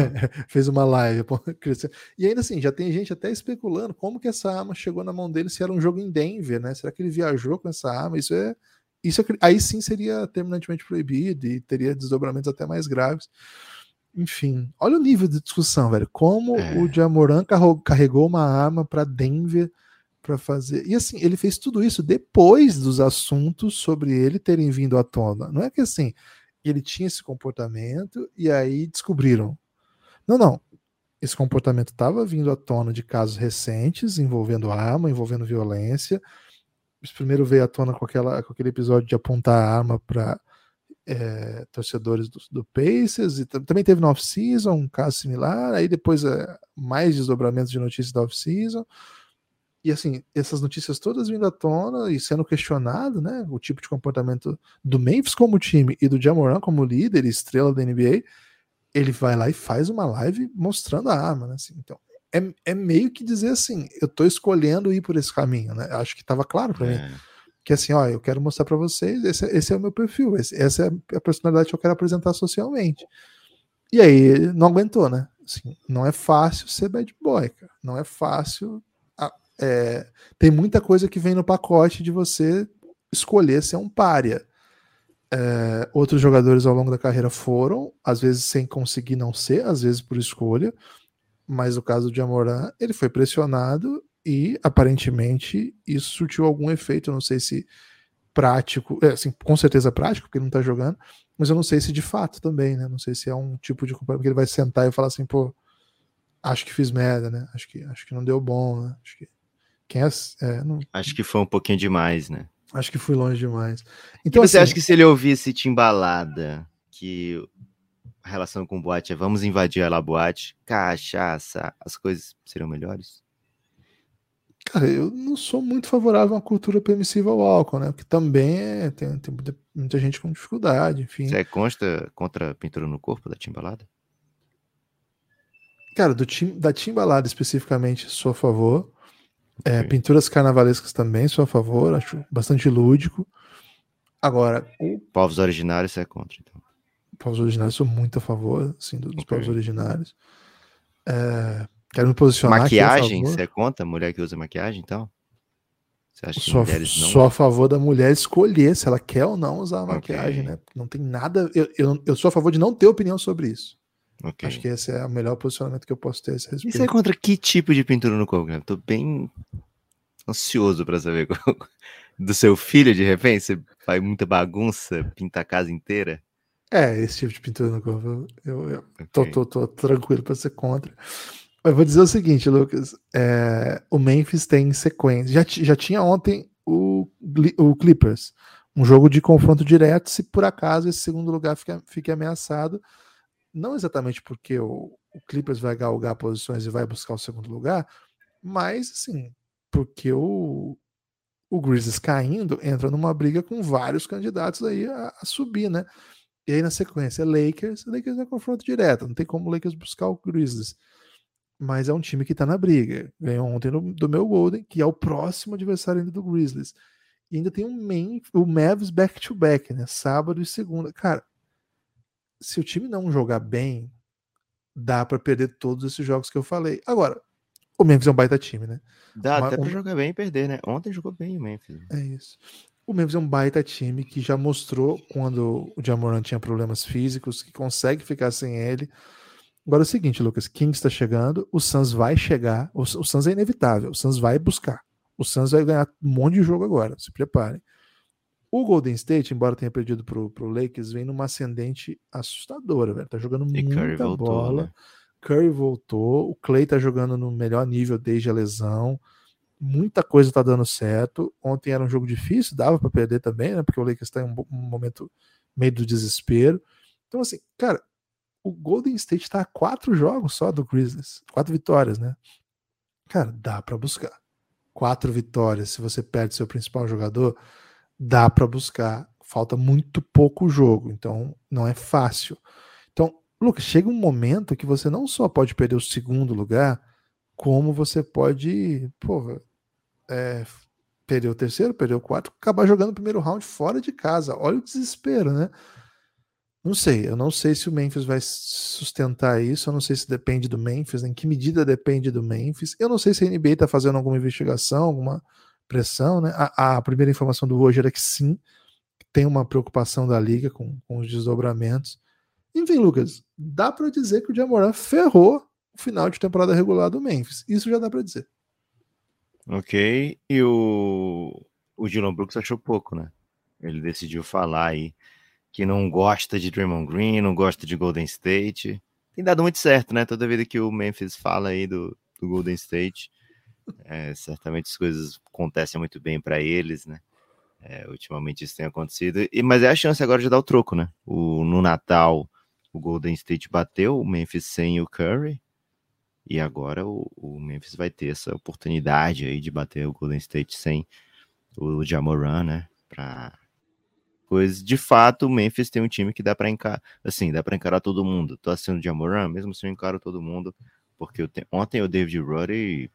fez uma live. (laughs) E ainda assim, já tem gente até especulando como que essa arma chegou na mão dele se era um jogo em Denver, né? Será que ele viajou com essa arma? Isso é. Isso é... aí sim seria terminantemente proibido e teria desdobramentos até mais graves. Enfim, olha o nível de discussão, velho. Como é. o Jamoran carregou uma arma para Denver para fazer. E assim, ele fez tudo isso depois dos assuntos sobre ele terem vindo à tona. Não é que assim, ele tinha esse comportamento, e aí descobriram. Não, não. Esse comportamento estava vindo à tona de casos recentes envolvendo arma, envolvendo violência. Isso primeiro veio à tona com, aquela, com aquele episódio de apontar arma para é, torcedores do, do, Pacers, e também teve no off-season um caso similar, aí depois é, mais desdobramentos de notícias da off-season. E assim, essas notícias todas vindo à tona e sendo questionado, né? O tipo de comportamento do Memphis como time e do Jamoran como líder e estrela da NBA, ele vai lá e faz uma live mostrando a arma, né? Assim, então, é, é meio que dizer assim, eu tô escolhendo ir por esse caminho, né? Acho que estava claro para é. mim. Que assim, ó, eu quero mostrar para vocês, esse, esse, é o meu perfil, esse, essa é a personalidade que eu quero apresentar socialmente. E aí, não aguentou, né? Assim, não é fácil ser bad boy, cara. Não é fácil é, tem muita coisa que vem no pacote de você escolher ser um párea. É, outros jogadores ao longo da carreira foram, às vezes sem conseguir não ser, às vezes por escolha, mas no caso de Amoran, ele foi pressionado e aparentemente isso surtiu algum efeito, não sei se prático, é, assim, com certeza prático, porque ele não tá jogando, mas eu não sei se de fato também, né? Não sei se é um tipo de comportamento que ele vai sentar e falar assim, pô, acho que fiz merda, né? Acho que, acho que não deu bom, né? Acho que quem é, é, não... Acho que foi um pouquinho demais, né? Acho que fui longe demais. Então, e você assim... acha que se ele ouvisse Timbalada, que a relação com boate é vamos invadir a boate, cachaça, as coisas seriam melhores? Cara, eu não sou muito favorável a uma cultura permissiva ao álcool, né? Porque também é, tem, tem muita, muita, gente com dificuldade, enfim. Você é consta contra a pintura no corpo da Timbalada? Cara, do tim, da Timbalada especificamente, sou a favor. É, pinturas carnavalescas também sou a favor, acho bastante lúdico. Agora, o... povos originários você é contra, então. Povos originários sou muito a favor, assim, dos okay. povos originários. É, quero me posicionar Maquiagem, você é contra? Mulher que usa maquiagem, então? Você acha que sou, mulheres não... Sou a favor da mulher escolher se ela quer ou não usar okay. maquiagem, né? Não tem nada... Eu, eu, eu sou a favor de não ter opinião sobre isso. Okay. Acho que esse é o melhor posicionamento que eu posso ter a esse respeito. E você é contra que tipo de pintura no corpo? Tô bem ansioso para saber (laughs) do seu filho, de repente, você faz muita bagunça, pinta a casa inteira. É, esse tipo de pintura no corpo, eu, eu okay. tô, tô, tô, tranquilo para ser contra. Mas vou dizer o seguinte, Lucas, é, o Memphis tem sequência, já, já tinha ontem o, o Clippers, um jogo de confronto direto, se por acaso esse segundo lugar fica, fique ameaçado, não exatamente porque o, o Clippers vai galgar posições e vai buscar o segundo lugar, mas assim, porque o, o Grizzlies caindo entra numa briga com vários candidatos aí a, a subir, né? E aí na sequência, Lakers, Lakers é confronto direto, não tem como o Lakers buscar o Grizzlies. Mas é um time que tá na briga. Ganhou ontem no, do meu Golden, que é o próximo adversário ainda do Grizzlies. E ainda tem um main, o Mavs back-to-back, né? Sábado e segunda. Cara, se o time não jogar bem, dá para perder todos esses jogos que eu falei. Agora, o Memphis é um baita time, né? Dá Uma, até pra um... jogar bem e perder, né? Ontem jogou bem o Memphis. É isso. O Memphis é um baita time que já mostrou quando o Jamoran tinha problemas físicos, que consegue ficar sem ele. Agora é o seguinte, Lucas, King está chegando, o Suns vai chegar, o, o Suns é inevitável, o Suns vai buscar. O Suns vai ganhar um monte de jogo agora, se preparem. O Golden State, embora tenha perdido pro, pro Lakers, vem numa ascendente assustadora, velho. Tá jogando e muita Curry voltou, bola. Né? Curry voltou, o Clay tá jogando no melhor nível desde a lesão. Muita coisa tá dando certo. Ontem era um jogo difícil, dava para perder também, né? Porque o Lakers tá em um, um momento meio do desespero. Então, assim, cara, o Golden State tá a quatro jogos só do Grizzlies, quatro vitórias, né? Cara, dá para buscar. Quatro vitórias, se você perde seu principal jogador, dá para buscar. Falta muito pouco jogo, então não é fácil. Então, Lucas, chega um momento que você não só pode perder o segundo lugar, como você pode, pô, é, perder o terceiro, perder o quarto, acabar jogando o primeiro round fora de casa. Olha o desespero, né? Não sei, eu não sei se o Memphis vai sustentar isso, eu não sei se depende do Memphis, em que medida depende do Memphis. Eu não sei se a NBA está fazendo alguma investigação, alguma pressão, né? A, a, primeira informação do hoje era que sim, tem uma preocupação da liga com, com os desdobramentos. Enfim, Lucas, dá para dizer que o Jamoran ferrou o final de temporada regular do Memphis. Isso já dá para dizer. Ok. E o, o Dylan Brooks achou pouco, né? Ele decidiu falar aí que não gosta de Draymond Green, não gosta de Golden State. Tem dado muito certo, né? Toda vida que o Memphis fala aí do, do Golden State, é, certamente as coisas acontecem muito bem para eles, né? É, ultimamente isso tem acontecido. E, mas é a chance agora de dar o troco, né? O, no Natal, o Golden State bateu o Memphis sem o Curry. E agora o, o Memphis vai ter essa oportunidade aí de bater o Golden State sem o Jamoran, né? Pra pois de fato o Memphis tem um time que dá para encarar, assim, dá para encarar todo mundo. Tô assistindo o Jamoran, mesmo assim eu encaro todo mundo, porque te... ontem o David Roddy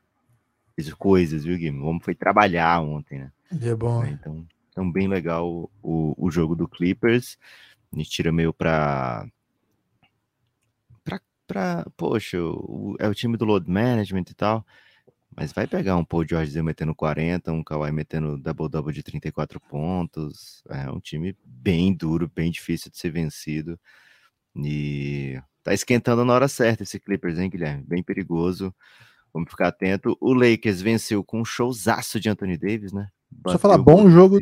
fez coisas, viu, Guilherme? O homem foi trabalhar ontem, né? É bom. É, então, então bem legal o, o jogo do Clippers. A gente tira meio para para, poxa, o, é o time do load management e tal, mas vai pegar um Paul George metendo 40, um Kawhi metendo double-double de 34 pontos, é um time bem duro, bem difícil de ser vencido, e tá esquentando na hora certa esse Clippers, hein, Guilherme? Bem perigoso, vamos ficar atento. O Lakers venceu com um showzaço de Anthony Davis, né? Bateu Só falar, bom jogo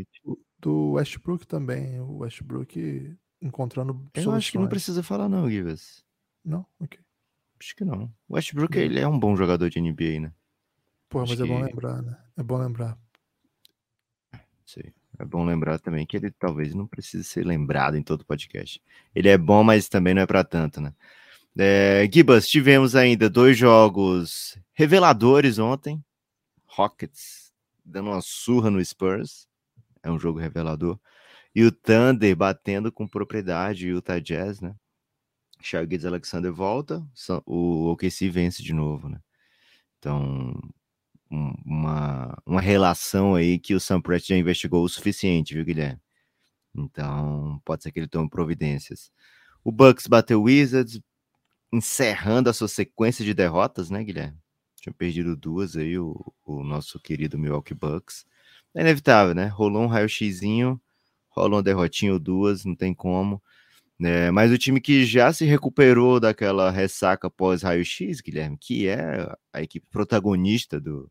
do Westbrook também, o Westbrook encontrando Eu soluções. acho que não precisa falar não, Givas. Não? Ok. Acho que não. O Westbrook, ele é um bom jogador de NBA, né? Pô, mas é bom lembrar, né? É bom lembrar. Sim. É bom lembrar também que ele talvez não precise ser lembrado em todo podcast. Ele é bom, mas também não é para tanto, né? É, Gibas, tivemos ainda dois jogos reveladores ontem. Rockets dando uma surra no Spurs. É um jogo revelador. E o Thunder batendo com propriedade o Utah Jazz, né? Shai Alexander volta, o OKC vence de novo, né? Então, um, uma, uma relação aí que o Sam Prest já investigou o suficiente, viu, Guilherme? Então, pode ser que ele tome providências. O Bucks bateu o Wizards, encerrando a sua sequência de derrotas, né, Guilherme? Tinha perdido duas aí, o, o nosso querido Milwaukee Bucks. É inevitável, né? Rolou um raio-xizinho, rolou uma derrotinha ou duas, não tem como. É, mas o time que já se recuperou daquela ressaca pós-raio-x, Guilherme, que é a equipe protagonista do,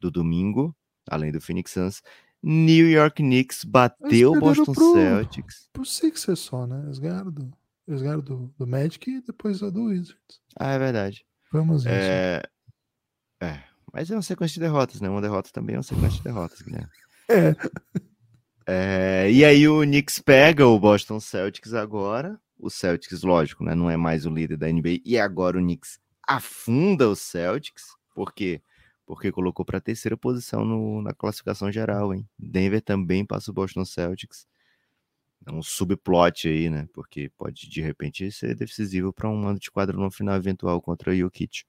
do domingo, além do Phoenix Suns, New York Knicks bateu o Boston pro, Celtics. Por Sixers só, né? Eles ganharam do, eles ganharam do, do Magic e depois do Wizards. Ah, é verdade. Vamos é... é, mas é uma sequência de derrotas, né? Uma derrota também é uma sequência de derrotas, Guilherme. (laughs) É. É, e aí o Knicks pega o Boston Celtics agora. O Celtics, lógico, né, não é mais o líder da NBA. E agora o Knicks afunda o Celtics. Por quê? Porque colocou para a terceira posição no, na classificação geral, hein? Denver também passa o Boston Celtics. É um subplot aí, né? Porque pode de repente ser decisivo para um mando de quadro no final eventual contra o Jokic.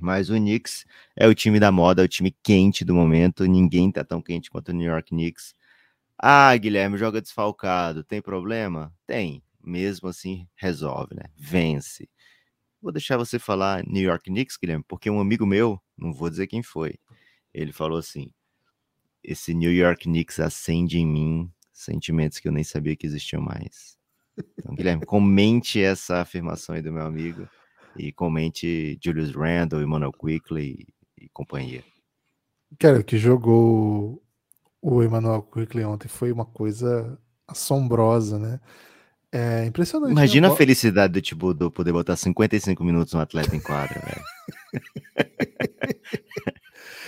Mas o Knicks é o time da moda, é o time quente do momento. Ninguém tá tão quente quanto o New York Knicks. Ah, Guilherme, joga desfalcado, tem problema? Tem. Mesmo assim, resolve, né? Vence. Vou deixar você falar New York Knicks, Guilherme, porque um amigo meu, não vou dizer quem foi, ele falou assim: esse New York Knicks acende em mim sentimentos que eu nem sabia que existiam mais. Então, Guilherme, comente essa afirmação aí do meu amigo e comente Julius Randle, Emmanuel Quickly e, companhia. Cara, que jogou o Emmanuel Quickly ontem foi uma coisa assombrosa, né? É impressionante. Né? Imagina né? a felicidade do Thibodeau poder botar 55 minutos no atleta em quadra, velho.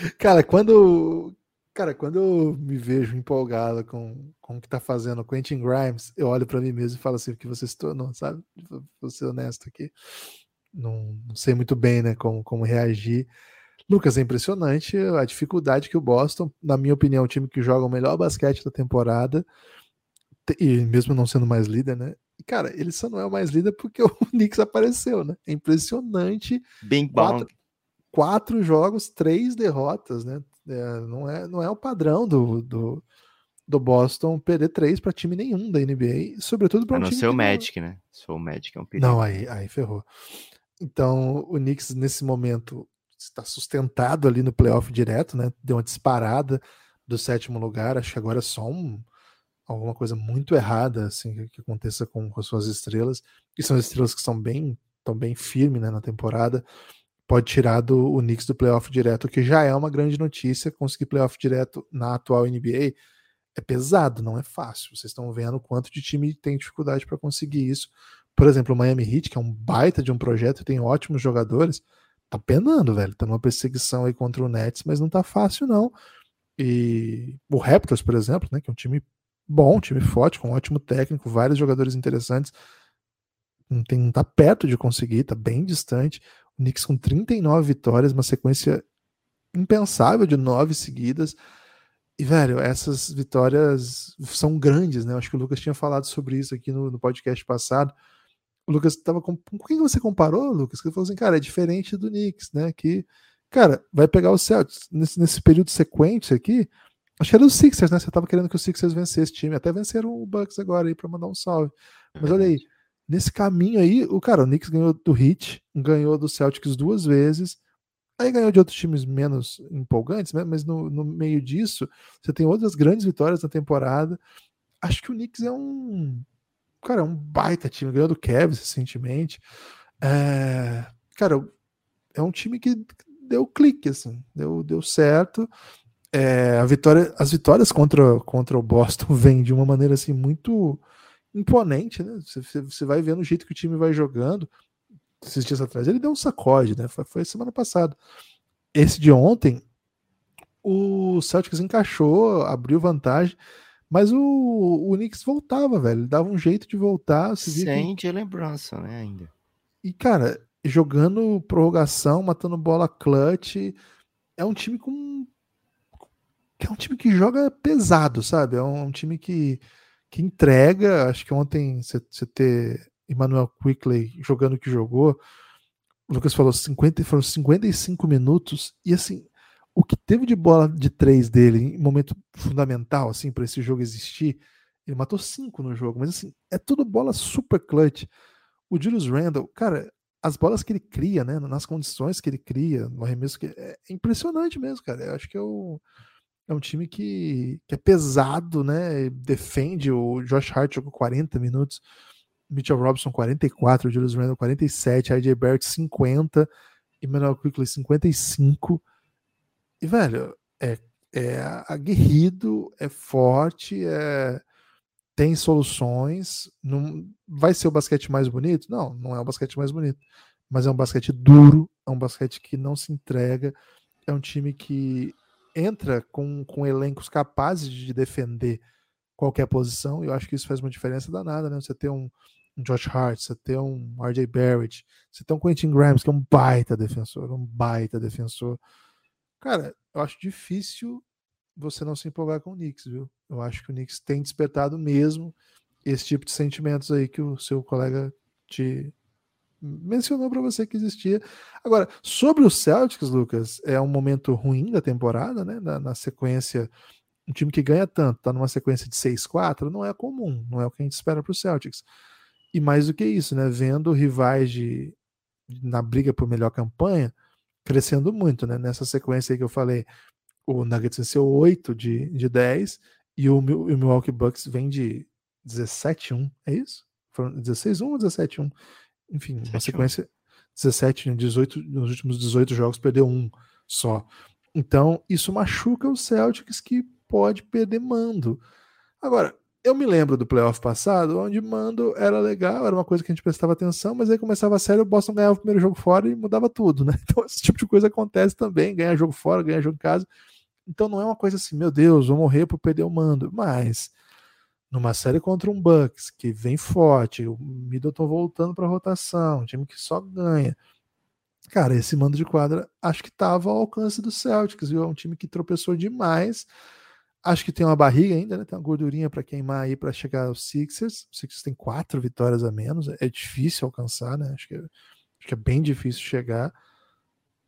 (laughs) cara, quando cara, quando eu me vejo empolgado com, com o que tá fazendo o Quentin Grimes, eu olho para mim mesmo e falo assim, o que você se tornou, sabe? Vou ser honesto aqui. Não, não sei muito bem, né, como, como reagir. Lucas, é impressionante a dificuldade que o Boston, na minha opinião, é o time que joga o melhor basquete da temporada, e mesmo não sendo mais líder, né? Cara, ele só não é o mais líder porque (laughs) o Knicks apareceu, né? É impressionante. Bem quatro, quatro jogos, três derrotas, né? É, não, é, não é o padrão do, do, do Boston perder três para time nenhum da NBA, sobretudo para um não time. ser o Magic, né? Se o Magic é um perigo. Não, aí, aí ferrou. Então, o Knicks, nesse momento, está sustentado ali no playoff direto, né? Deu uma disparada do sétimo lugar. Acho que agora é só um, alguma coisa muito errada assim que, que aconteça com, com, as suas estrelas. E são estrelas que são bem, tão bem firmes né, na temporada. Pode tirar do, o Knicks do playoff direto, que já é uma grande notícia. Conseguir playoff direto na atual NBA é pesado, não é fácil. Vocês estão vendo quanto de time tem dificuldade para conseguir isso. Por exemplo, o Miami Heat, que é um baita de um projeto, tem ótimos jogadores, tá penando, velho. Tá numa perseguição aí contra o Nets, mas não tá fácil, não. E o Raptors, por exemplo, né, que é um time bom, um time forte, com um ótimo técnico, vários jogadores interessantes, não, tem, não tá perto de conseguir, tá bem distante. O Knicks com 39 vitórias, uma sequência impensável de nove seguidas. E, velho, essas vitórias são grandes, né? Acho que o Lucas tinha falado sobre isso aqui no, no podcast passado. O Lucas estava com. Com quem você comparou, Lucas? Que ele falou assim, cara, é diferente do Knicks, né? Que, cara, vai pegar o Celtics nesse, nesse período sequente aqui. Acho que era o Sixers, né? Você estava querendo que o Sixers vencesse esse time. Até venceram o Bucks agora aí para mandar um salve. Mas olha aí, nesse caminho aí, o cara, o Knicks ganhou do Heat, ganhou do Celtics duas vezes Aí ganhou de outros times menos empolgantes, né? mas no, no, meio disso, você tem outras grandes vitórias na temporada. Acho que o Knicks é um. Cara, é um baita time. Ganhou do Cavs recentemente. É, cara, é um time que deu clique, assim, deu, deu certo. É, a vitória, as vitórias contra, contra o Boston (laughs) vêm de uma maneira assim muito imponente, né? Você, você vai vendo o jeito que o time vai jogando esses dias atrás, ele deu um sacode, né? Foi, foi semana passada. Esse de ontem, o Celtics encaixou, abriu vantagem, mas o, o Knicks voltava, velho. Ele dava um jeito de voltar. Sem que... lembrança, né, ainda. E, cara, jogando prorrogação, matando bola clutch, é um time com. É um time que joga pesado, sabe? É um, um time que, que entrega. Acho que ontem você ter Emmanuel Quickley jogando que jogou. O Lucas falou 50, foram 55 minutos e assim, o que teve de bola de três dele em momento fundamental assim para esse jogo existir, ele matou cinco no jogo, mas assim, é tudo bola super clutch. O Julius Randle, cara, as bolas que ele cria, né, nas condições que ele cria, no arremesso que é impressionante mesmo, cara. Eu acho que é, o, é um time que, que é pesado, né, defende o Josh Hart jogou 40 minutos. Mitchell Robinson 44, Julius Randle 47, IJ Barrett 50, Emmanuel Quickly 55. E, velho, é, é aguerrido, é forte, é, tem soluções. Não, vai ser o basquete mais bonito? Não, não é o basquete mais bonito. Mas é um basquete duro, é um basquete que não se entrega, é um time que entra com, com elencos capazes de defender qualquer posição, e eu acho que isso faz uma diferença danada, né? Você ter um, um Josh Hart, você ter um RJ Barrett, você tem um Quentin Grimes, que é um baita defensor, um baita defensor. Cara, eu acho difícil você não se empolgar com o Knicks, viu? Eu acho que o Knicks tem despertado mesmo esse tipo de sentimentos aí que o seu colega te mencionou para você que existia. Agora, sobre o Celtics, Lucas, é um momento ruim da temporada, né? Na, na sequência, um time que ganha tanto, tá numa sequência de 6-4, não é comum, não é o que a gente espera para o Celtics. E mais do que isso, né? Vendo rivais de, na briga por melhor campanha crescendo muito, né? Nessa sequência aí que eu falei, o Nuggets venceu 8 de, de 10 e o, o Milwaukee Bucks vem de 17-1, é isso? Foram 16-1 ou 17-1? Enfim, uma sequência 17, 18, nos últimos 18 jogos perdeu um só. Então, isso machuca o Celtics que pode perder mando. Agora, eu me lembro do playoff passado, onde mando era legal, era uma coisa que a gente prestava atenção, mas aí começava a sério, o Boston ganhava o primeiro jogo fora e mudava tudo, né? (laughs) Então esse tipo de coisa acontece também, ganha jogo fora, ganha jogo em casa. Então não é uma coisa assim, meu Deus, vou morrer por perder o mando. Mas numa série contra um Bucks que vem forte, o Middleton voltando para rotação, um time que só ganha. Cara, esse mando de quadra acho que estava ao alcance do Celtics, viu? É um time que tropeçou demais Acho que tem uma barriga ainda, né? Tem uma gordurinha para queimar aí para chegar aos Sixers. O Sixers tem quatro vitórias a menos. É difícil alcançar, né? Acho que, é, acho que é bem difícil chegar.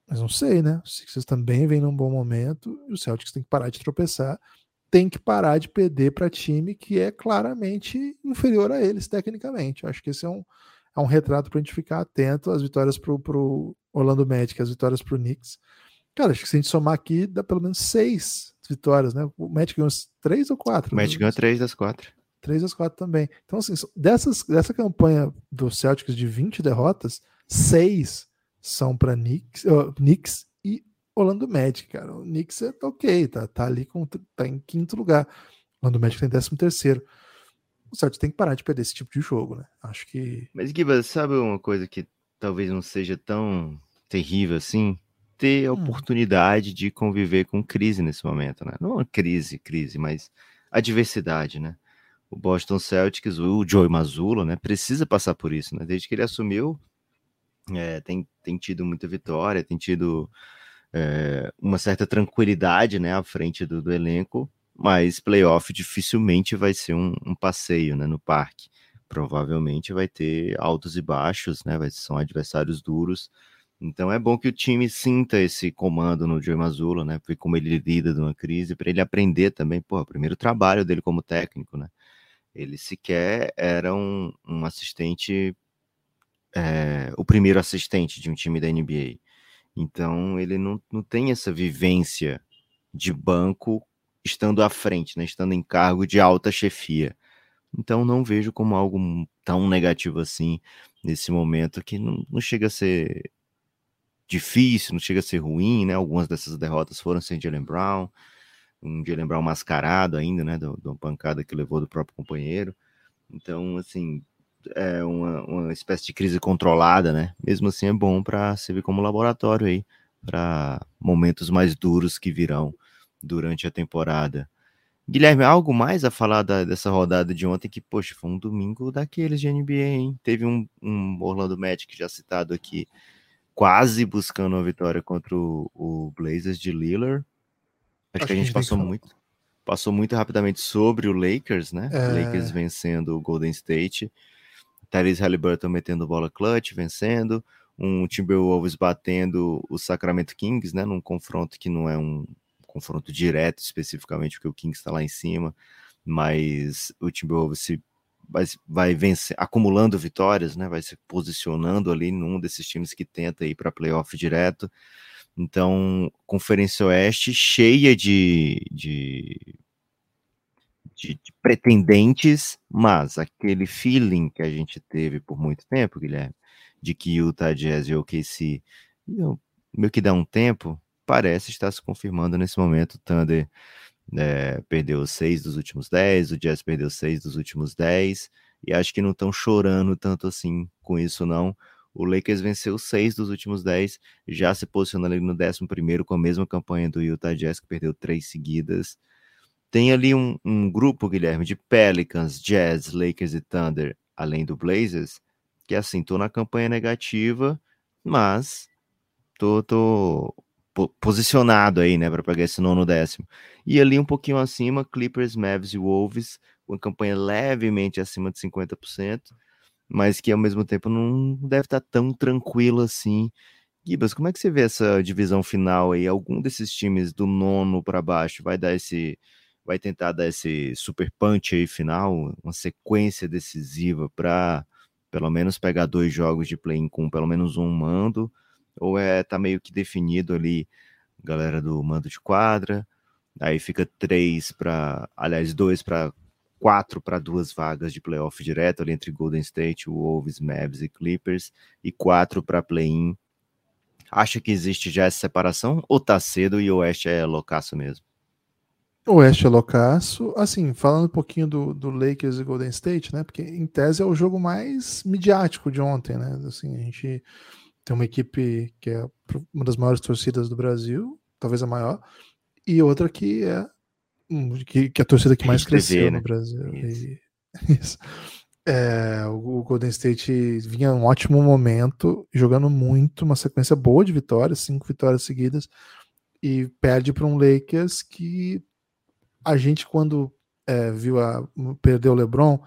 Mas não sei, né? O Sixers também vem num bom momento. E o Celtics tem que parar de tropeçar. Tem que parar de perder para time que é claramente inferior a eles, tecnicamente. Acho que esse é um, é um retrato para a gente ficar atento. As vitórias para o Orlando Magic, as vitórias para o Knicks. Cara, acho que se a gente somar aqui, dá pelo menos seis vitórias, né? O Magic ganhou três ou quatro? O Magic ganhou três das quatro. Três das quatro também. Então, assim, dessas, dessa campanha do Celtics de 20 derrotas, seis são para Knicks, uh, Knicks Orlando Magic, cara. O Knicks é ok, tá, tá ali com, tá em quinto lugar. Orlando Magic tem 13 terceiro. O Celtics tem que parar de perder esse tipo de jogo, né? Acho que. Mas, Giba, sabe uma coisa que talvez não seja tão terrível assim? Ter a hum. oportunidade de conviver com crise nesse momento, né? Não uma crise, crise, mas adversidade, né? O Boston Celtics, o Joey Mazzulla, né? Precisa passar por isso, né? Desde que ele assumiu, é, tem, tem tido muita vitória, tem tido é, uma certa tranquilidade, né? À frente do, do elenco mas playoff dificilmente vai ser um, um, passeio né, no parque. Provavelmente vai ter altos e baixos, né? Vai, são adversários duros. Então é bom que o time sinta esse comando no Joe Mazzulla, né? Ver como ele lida de uma crise, para ele aprender também, pô, o primeiro trabalho dele como técnico, né? Ele sequer era um, um assistente, é, o primeiro assistente de um time da NBA. Então ele não, não tem essa vivência de banco estando à frente, né, estando em cargo de alta chefia. Então não vejo como algo tão negativo assim nesse momento que não, não chega a ser difícil, não chega a ser ruim, né? Algumas dessas derrotas foram sem Jalen Brown, um Jalen Brown mascarado ainda, né? De uma pancada que levou do próprio companheiro. Então, assim, é uma, uma espécie de crise controlada, né? Mesmo assim é bom para servir como laboratório aí para momentos mais duros que virão durante a temporada. Guilherme, algo mais a falar da, dessa rodada de ontem que, poxa, foi um domingo daqueles de NBA, hein? Teve um, um Orlando Magic já citado aqui, quase buscando uma vitória contra o, o Blazers de Lillard. Acho, Acho que a gente passou muito, passou muito rapidamente sobre o Lakers, né? É... Lakers vencendo o Golden State. Therese Halliburton metendo bola clutch, vencendo. Um Timberwolves batendo o Sacramento Kings, né? Num confronto que não é um confronto direto especificamente, porque o Kings está lá em cima, mas o Timberwolves se vai, vai vencer, acumulando vitórias, né? Vai se posicionando ali num desses times que tenta ir para playoff direto. Então, Conferência Oeste cheia de, de, de, de, pretendentes, mas aquele feeling que a gente teve por muito tempo, Guilherme, de que Utah Jazz e OKC meio que dá um tempo, parece estar se confirmando nesse momento. O Thunder é, perdeu seis dos últimos dez, o Jazz perdeu seis dos últimos dez, e acho que não estão chorando tanto assim com isso, não. O Lakers venceu seis dos últimos dez, já se posicionando ali no décimo primeiro com a mesma campanha do Utah Jazz, que perdeu três seguidas. Tem ali um, um grupo, Guilherme, de Pelicans, Jazz, Lakers e Thunder, além do Blazers, que assim, tô na campanha negativa, mas tô, tô posicionado aí, né, para pegar esse nono décimo. E ali um pouquinho acima, Clippers, Mavs e Wolves, uma campanha levemente acima de 50%, mas que ao mesmo tempo não deve estar tá tão tranquilo assim. Gibas, como é que você vê essa divisão final aí? Algum desses times do nono para baixo vai dar esse vai tentar dar esse super punch aí final, uma sequência decisiva para pelo menos pegar dois jogos de play-in com pelo menos um mando? ou é tá meio que definido ali, galera do mando de quadra, aí fica três para, aliás, dois para quatro para duas vagas de playoff direto ali entre Golden State, Wolves, Mavs e Clippers, e quatro para play-in. Acha que existe já essa separação ou tá cedo e o Oeste é loucaço mesmo? O Oeste é loucaço. Assim, falando um pouquinho do, do Lakers e Golden State, né? Porque em tese é o jogo mais midiático de ontem, né? Assim, a gente tem uma equipe que é uma das maiores torcidas do Brasil, talvez a maior, e outra que é que, que é a torcida que mais cresceu no né? Brasil. Isso. E, isso. (laughs) É, o Golden State vinha um ótimo momento, jogando muito, uma sequência boa de vitórias, cinco vitórias seguidas, e perde para um Lakers que a gente, quando é, viu a perdeu o LeBron,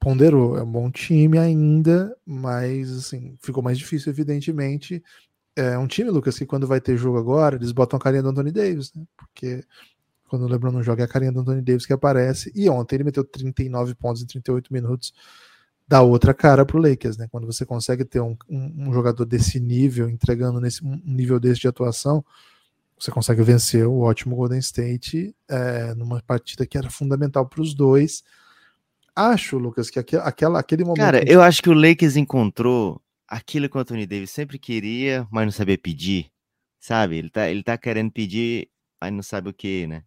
ponderou, é um bom time ainda, mas assim, ficou mais difícil, evidentemente. É um time, Lucas, que quando vai ter jogo agora, eles botam a carinha do Anthony Davis, né? Porque quando o LeBron não joga é a carinha do Anthony Davis que aparece. E ontem ele meteu 39 pontos em 38 minutos, dá outra cara pro Lakers, né? Quando você consegue ter um, um, um jogador desse nível, entregando nesse um nível desse de atuação, você consegue vencer o ótimo Golden State é, numa partida que era fundamental para os dois acho, Lucas, que aquele, aquela, aquele momento. Cara, eu acho que o Lakers encontrou aquilo que o Anthony Davis sempre queria, mas não sabia pedir. Sabe? Ele tá, ele tá querendo pedir, mas não sabe o que, né?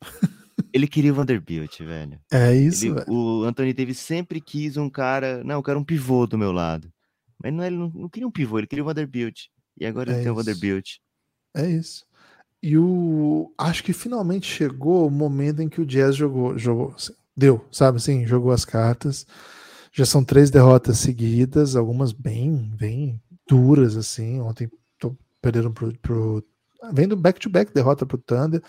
(laughs) Ele queria o Vanderbilt, velho. É isso, Ele- velho. o Anthony Davis sempre quis um cara. Não, eu quero um pivô do meu lado. Mas não, ele não, não queria um pivô, ele queria o Vanderbilt. E agora É ele tem o isso. Vanderbilt. É isso. E o. Acho que finalmente chegou o momento em que o Jazz jogou. jogou assim, deu, sabe assim? Jogou as cartas. Já são três derrotas seguidas, algumas bem, bem duras, assim. Ontem to- perderam pro. pro vendo back-to-back derrota pro Thunder.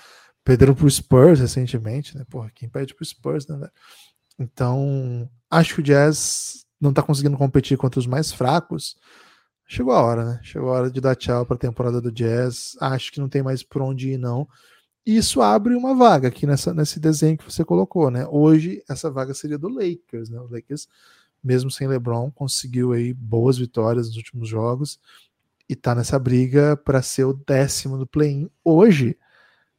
Perderam pro Spurs recentemente, né? Porra, quem perde pro Spurs, né, velho? Então, acho que o Jazz não tá conseguindo competir contra os mais fracos. Chegou a hora, né? Chegou a hora de dar tchau para a temporada do Jazz. Acho que não tem mais por onde ir, não. E isso abre uma vaga aqui nessa, nesse desenho que você colocou, né? Hoje, essa vaga seria do Lakers, né? O Lakers, mesmo sem LeBron, conseguiu aí boas vitórias nos últimos jogos e tá nessa briga para ser o décimo do play-in. Hoje,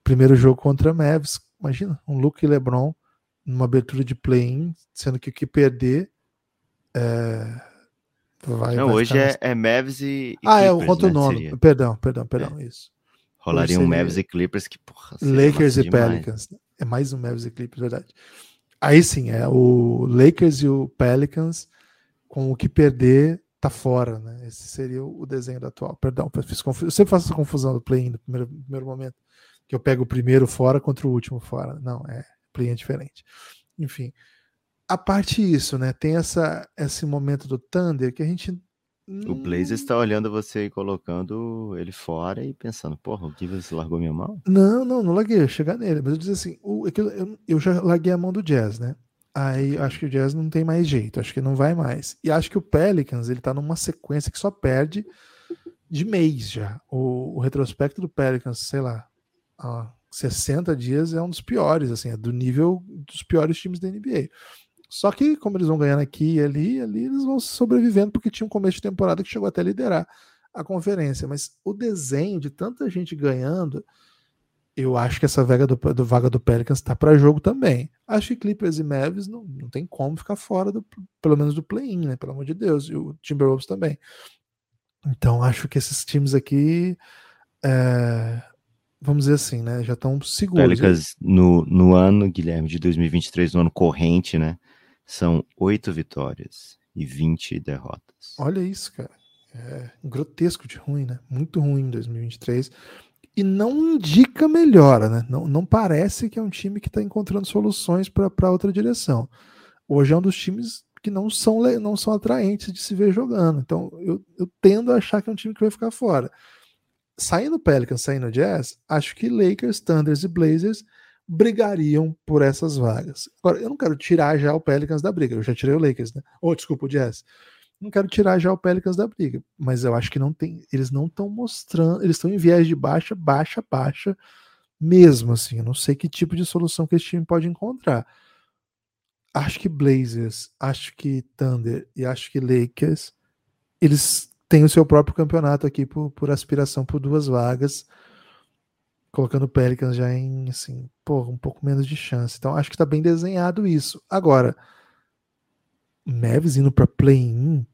primeiro jogo contra Mavs. Imagina, um Luke e LeBron numa abertura de play-in, sendo que o que perder é, vai, Não, vai hoje é, é Mavs e, e ah, é o Clippers, contra o né, nono. seria. Perdão, perdão, perdão, isso. Rolaria um Mavs e Clippers que, porra, Lakers e demais. Pelicans. É mais um Mavs e Clippers, verdade. Aí sim, é o Lakers e o Pelicans com o que perder tá fora, né? Esse seria o desenho da atual. Perdão, fiz confu- eu sempre faço essa confusão do play-in no primeiro, primeiro momento, que eu pego o primeiro fora contra o último fora. Não, é play-in é diferente. Enfim, a parte isso, né? Tem essa esse momento do Thunder que a gente O Blazers tá olhando você e colocando ele fora e pensando, porra, o Givens largou minha mão? Não, não, não larguei, eu chegar nele. Mas eu disse assim, o, é eu, eu, já larguei a mão do Jazz, né? Aí acho que o Jazz não tem mais jeito, acho que não vai mais. E acho que o Pelicans, ele tá numa sequência que só perde de mês já. O, o retrospecto do Pelicans, sei lá, há 60 dias é um dos piores, assim, é do nível dos piores times da NBA. Só que, como eles vão ganhando aqui e ali, ali eles vão sobrevivendo, porque tinha um começo de temporada que chegou até a liderar a conferência. Mas o desenho de tanta gente ganhando, eu acho que essa vaga do, do vaga do Pelicans tá para jogo também. Acho que Clippers e Mavs não, não tem como ficar fora, do, pelo menos do play-in, né? Pelo amor de Deus. E o Timberwolves também. Então acho que esses times aqui, é, vamos dizer assim, né? Já estão seguros. Pelicans no, no ano, Guilherme, de 2023, no ano corrente, né? São oito vitórias e 20 derrotas. Olha isso, cara. É grotesco de ruim, né? Muito ruim em 2023. E não indica melhora, né? Não, não parece que é um time que está encontrando soluções para outra direção. Hoje é um dos times que não são, não são atraentes de se ver jogando. Então eu, eu tendo a achar que é um time que vai ficar fora. Saindo Pelicans, saindo Jazz, acho que Lakers, Thunders e Blazers brigariam por essas vagas. Agora, eu não quero tirar já o Pelicans da briga. Eu já tirei o Lakers, né? Ou, desculpa, o Jazz não quero tirar já o Pelicans da briga, mas eu acho que não tem, eles não estão mostrando, eles estão em viés de baixa, baixa, baixa, mesmo assim. Eu não sei que tipo de solução que esse time pode encontrar. Acho que Blazers, acho que Thunder e acho que Lakers, eles têm o seu próprio campeonato aqui por, por aspiração por duas vagas, colocando o Pelicans já em assim, porra, um pouco menos de chance. Então acho que tá bem desenhado isso. Agora, Mavis indo para play-in,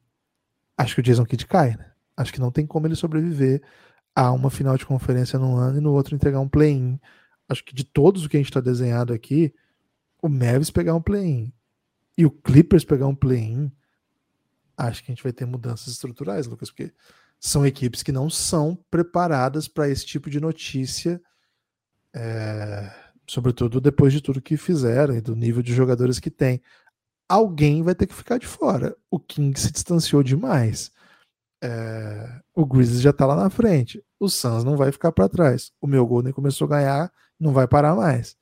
acho que o Jason Kidd cai, né? Acho que não tem como ele sobreviver a uma final de conferência num ano e no outro entregar um play-in. Acho que de todos o que a gente está desenhado aqui, o Mavis pegar um play-in e o Clippers pegar um play-in, acho que a gente vai ter mudanças estruturais, Lucas, porque são equipes que não são preparadas para esse tipo de notícia, é, sobretudo depois de tudo que fizeram e do nível de jogadores que tem alguém vai ter que ficar de fora. O King se distanciou demais. É, o Grizzlies já tá lá na frente. O Suns não vai ficar para trás. O meu Golden começou a ganhar, não vai parar mais.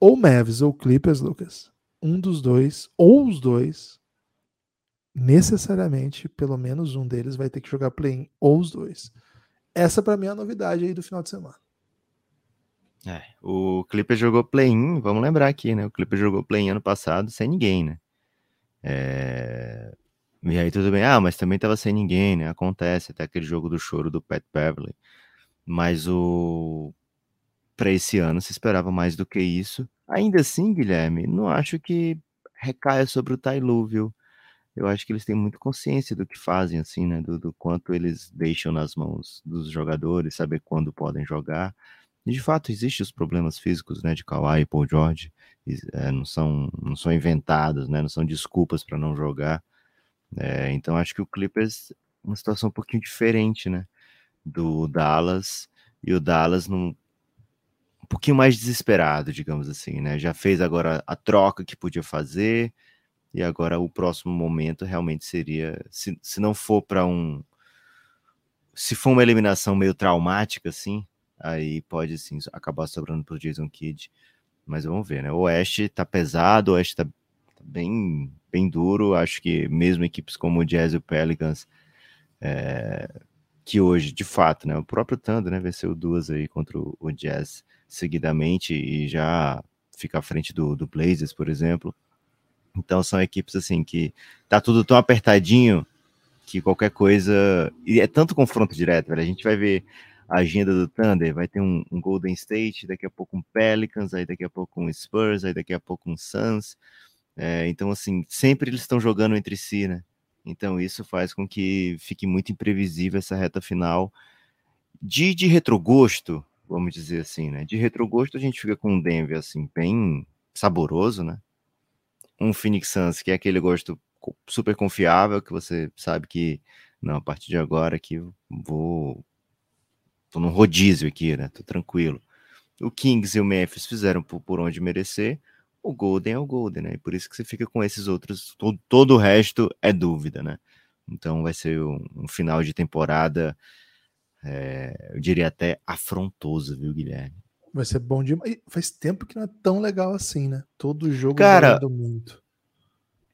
Ou Mavs ou Clippers, Lucas. Um dos dois, ou os dois, necessariamente, pelo menos um deles vai ter que jogar play-in, ou os dois. Essa para mim é a novidade aí do final de semana. É, o Clipper jogou play-in, vamos lembrar aqui, né? O Clipper jogou play-in ano passado sem ninguém, né? É... E aí tudo bem, ah, mas também tava sem ninguém, né? Acontece, até aquele jogo do choro do Pat Beverly. Mas o... Para esse ano se esperava mais do que isso. Ainda assim, Guilherme, não acho que recaia sobre o Tailu, viu? Eu acho que eles têm muito consciência do que fazem, assim, né? Do, do quanto eles deixam nas mãos dos jogadores, saber quando podem jogar. E de fato, existem os problemas físicos, né, de Kawhi e Paul George, é, não, são, não são inventados, né, não são desculpas para não jogar. É, então, acho que o Clippers é uma situação um pouquinho diferente, né, do Dallas, e o Dallas num, um pouquinho mais desesperado, digamos assim, né, já fez agora a troca que podia fazer, e agora o próximo momento realmente seria, se, se não for para um, se for uma eliminação meio traumática, assim, aí pode sim acabar sobrando para o Jason Kidd. Mas vamos ver, né? O Oeste tá pesado, o Oeste tá, tá bem, bem duro. Acho que mesmo equipes como o Jazz e o Pelicans, é, que hoje, de fato, né? O próprio Thunder, né? Venceu duas aí contra o, Jazz seguidamente e já fica à frente do, do Blazers, por exemplo. Então são equipes assim que tá tudo tão apertadinho que qualquer coisa. E é tanto confronto direto, velho. A gente vai ver a agenda do Thunder, vai ter um, um, Golden State, daqui a pouco um Pelicans, aí daqui a pouco um Spurs, aí daqui a pouco um Suns. É, então, assim, sempre eles estão jogando entre si, né? Então, isso faz com que fique muito imprevisível essa reta final. De, de retrogosto, vamos dizer assim, né? De retrogosto, a gente fica com um Denver, assim, bem saboroso, né? Um Phoenix Suns, que é aquele gosto super confiável, que você sabe que, não, a partir de agora aqui vou tô num rodízio aqui, né? Tô tranquilo. O Kings e o Memphis fizeram por, onde merecer. O Golden é o Golden, né? E por isso que você fica com esses outros. Todo, todo o resto é dúvida, né? Então vai ser um, um final de temporada, é, eu diria até afrontoso, viu, Guilherme? Vai ser bom demais. Faz tempo que não é tão legal assim, né? Todo jogo Cara, muito.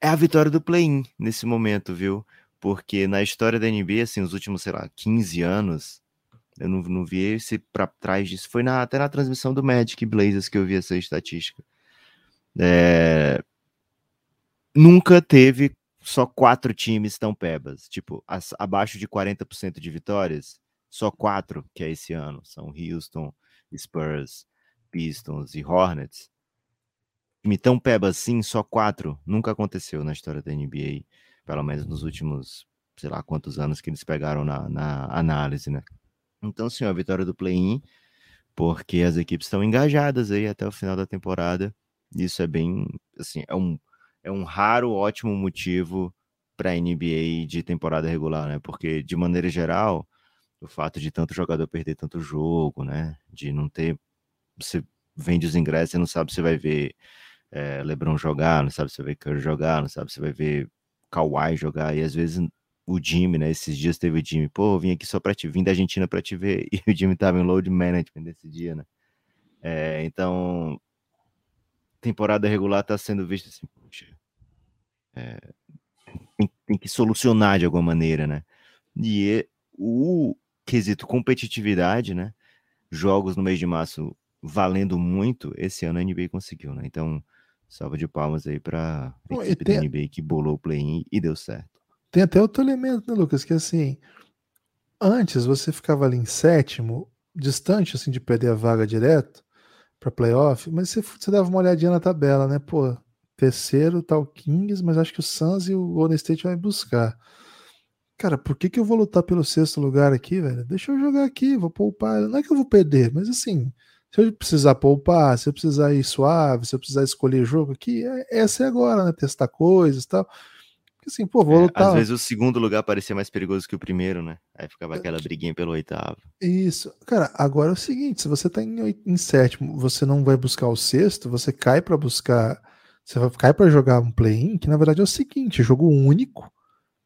É a vitória do play-in nesse momento, viu? Porque na história da NBA, assim, os últimos, sei lá, 15 anos, eu não, não vi esse para trás disso. Foi na, até na transmissão do Magic Blazers que eu vi essa estatística. É... Nunca teve só quatro times tão pebas. Tipo, as, abaixo de 40% de vitórias, só quatro, que é esse ano. São Houston, Spurs, Pistons e Hornets. Time tão peba assim, só quatro. Nunca aconteceu na história da NBA. Pelo menos nos últimos, sei lá quantos anos que eles pegaram na, na análise, né? Então, sim, a vitória do play-in, porque as equipes estão engajadas aí até o final da temporada. Isso é bem, assim, é um, é um raro, ótimo motivo para a NBA de temporada regular, né? Porque, de maneira geral, o fato de tanto jogador perder tanto jogo, né? De não ter. Você vende os ingressos e não sabe se vai ver é, LeBron jogar, não sabe se vai ver Curry jogar, não sabe se vai ver Kawhi jogar, e às vezes o Jimmy, né? Esses dias teve o Jimmy, pô, vim aqui só para te vim da Argentina para te ver, (laughs) e o Jimmy tava em load management nesse dia, né? É, então, temporada regular tá sendo vista assim, poxa, é, tem, tem, que solucionar de alguma maneira, né? E o quesito competitividade, né? Jogos no mês de março valendo muito, esse ano a NBA conseguiu, né? Então, salva de palmas aí para a equipe tem... da NBA que bolou o play-in e deu certo. Tem até outro elemento, né, Lucas? Que assim, antes você ficava ali em sétimo, distante assim de perder a vaga direto para playoff, mas você, você dava uma olhadinha na tabela, né? Pô, terceiro tá o Kings, mas acho que o Suns e o Golden State vai buscar. Cara, por que, que eu vou lutar pelo sexto lugar aqui, velho? Deixa eu jogar aqui, vou poupar. Não é que eu vou perder, mas assim, se eu precisar poupar, se eu precisar ir suave, se eu precisar escolher jogo aqui, é, essa é agora, né? Testar coisas e tal. Porque assim, pô, vou é, lutar. Às vezes o segundo lugar parecia mais perigoso que o primeiro, né? Aí ficava aquela briguinha pelo oitavo. Isso. Cara, agora é o seguinte: se você tá em, em sétimo, você não vai buscar o sexto, você cai para buscar. Você vai cai para jogar um play-in, que na verdade é o seguinte: jogo único.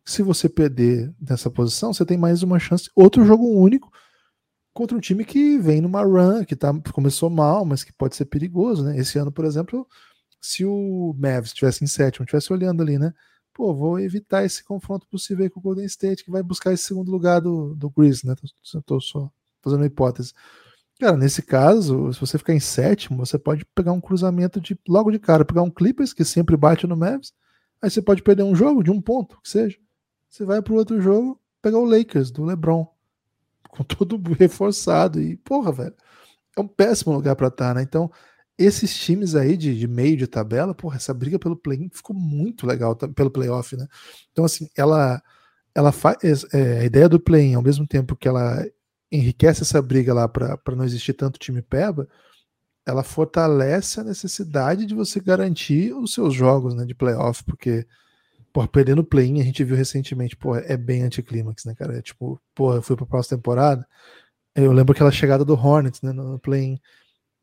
Se você perder nessa posição, você tem mais uma chance. Outro jogo único contra um time que vem numa run, que tá, começou mal, mas que pode ser perigoso, né? Esse ano, por exemplo, se o Mavs estivesse em sétimo, estivesse olhando ali, né? pô, vou evitar esse confronto possível com o Golden State, que vai buscar esse segundo lugar do, do Grizzlies, né? Tô só fazendo uma hipótese. Cara, nesse caso, se você ficar em sétimo, você pode pegar um cruzamento de logo de cara, pegar um Clippers que sempre bate no Mavs, aí você pode perder um jogo de um ponto, que seja. Você vai pro outro jogo, pegar o Lakers do LeBron, com todo (laughs) reforçado e porra, velho. É um péssimo lugar para estar, tá, né? Então, esses times aí de, de, meio de tabela, porra, essa briga pelo play ficou muito legal pelo playoff, né? Então, assim, ela ela faz é, a ideia do play ao mesmo tempo que ela enriquece essa briga lá para não existir tanto time peba, ela fortalece a necessidade de você garantir os seus jogos né, de playoff, porque pô, perdendo play-in, a gente viu recentemente, pô, é bem anticlímax, né, cara? É tipo, pô, eu fui pra próxima temporada, eu lembro aquela chegada do Hornets, né, no play-in.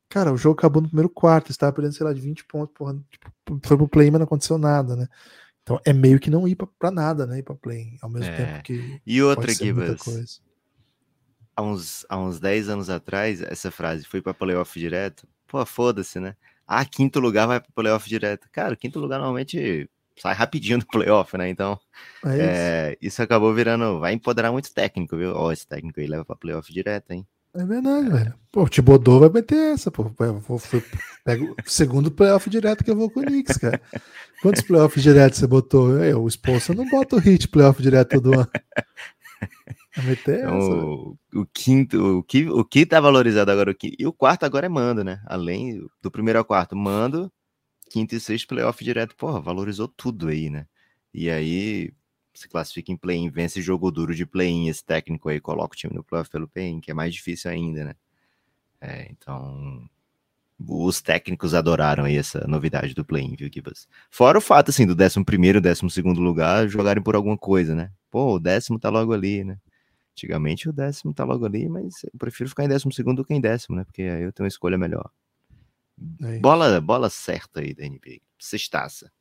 Cara, o jogo acabou no primeiro quarto, estava perdendo, sei lá, de 20 pontos, porra, tipo, foi pro play-in, mas não aconteceu nada, né? Então é meio que não ir pra, nada, né? Ir pra play ao mesmo é. tempo que. E outra, Gibas. Há uns, há uns 10 anos atrás, essa frase foi pra playoff direto. Pô, foda-se, né? Ah, quinto lugar vai pra playoff direto. Cara, quinto lugar normalmente sai rapidinho do playoff, né? Então, é isso. É, isso. acabou virando. Vai empoderar muito técnico, viu? Ó, esse técnico aí leva pra playoff direto, hein? É verdade, é. velho. Pô, o Tibodô vai meter essa, pô. Eu vou, pego o segundo playoff direto que eu vou com o Knicks, cara. Quantos playoffs direto você botou? Eu, o Spolster não bota o hit playoff direto todo ano. Vai meter então, essa. O, o, quinto, o que, o que tá valorizado agora, o quinto, e o quarto agora é mando, né? Além do primeiro ao quarto, mando, quinto e sexto playoff direto. Porra, valorizou tudo aí, né? E aí, se classifica em play-in, vence jogo duro de play-in, esse técnico aí coloca o time no playoff pelo play-in, que é mais difícil ainda, né? É, então, os técnicos adoraram aí essa novidade do play-in, viu, Gibas? Fora o fato, assim, do 11 primeiro, 12 segundo lugar jogarem por alguma coisa, né? Pô, o décimo tá logo ali, né? Antigamente o décimo tá logo ali, mas eu prefiro ficar em décimo segundo do que em décimo, né? Porque aí eu tenho uma escolha melhor. É bola, bola certa aí da NBA. Sextaça.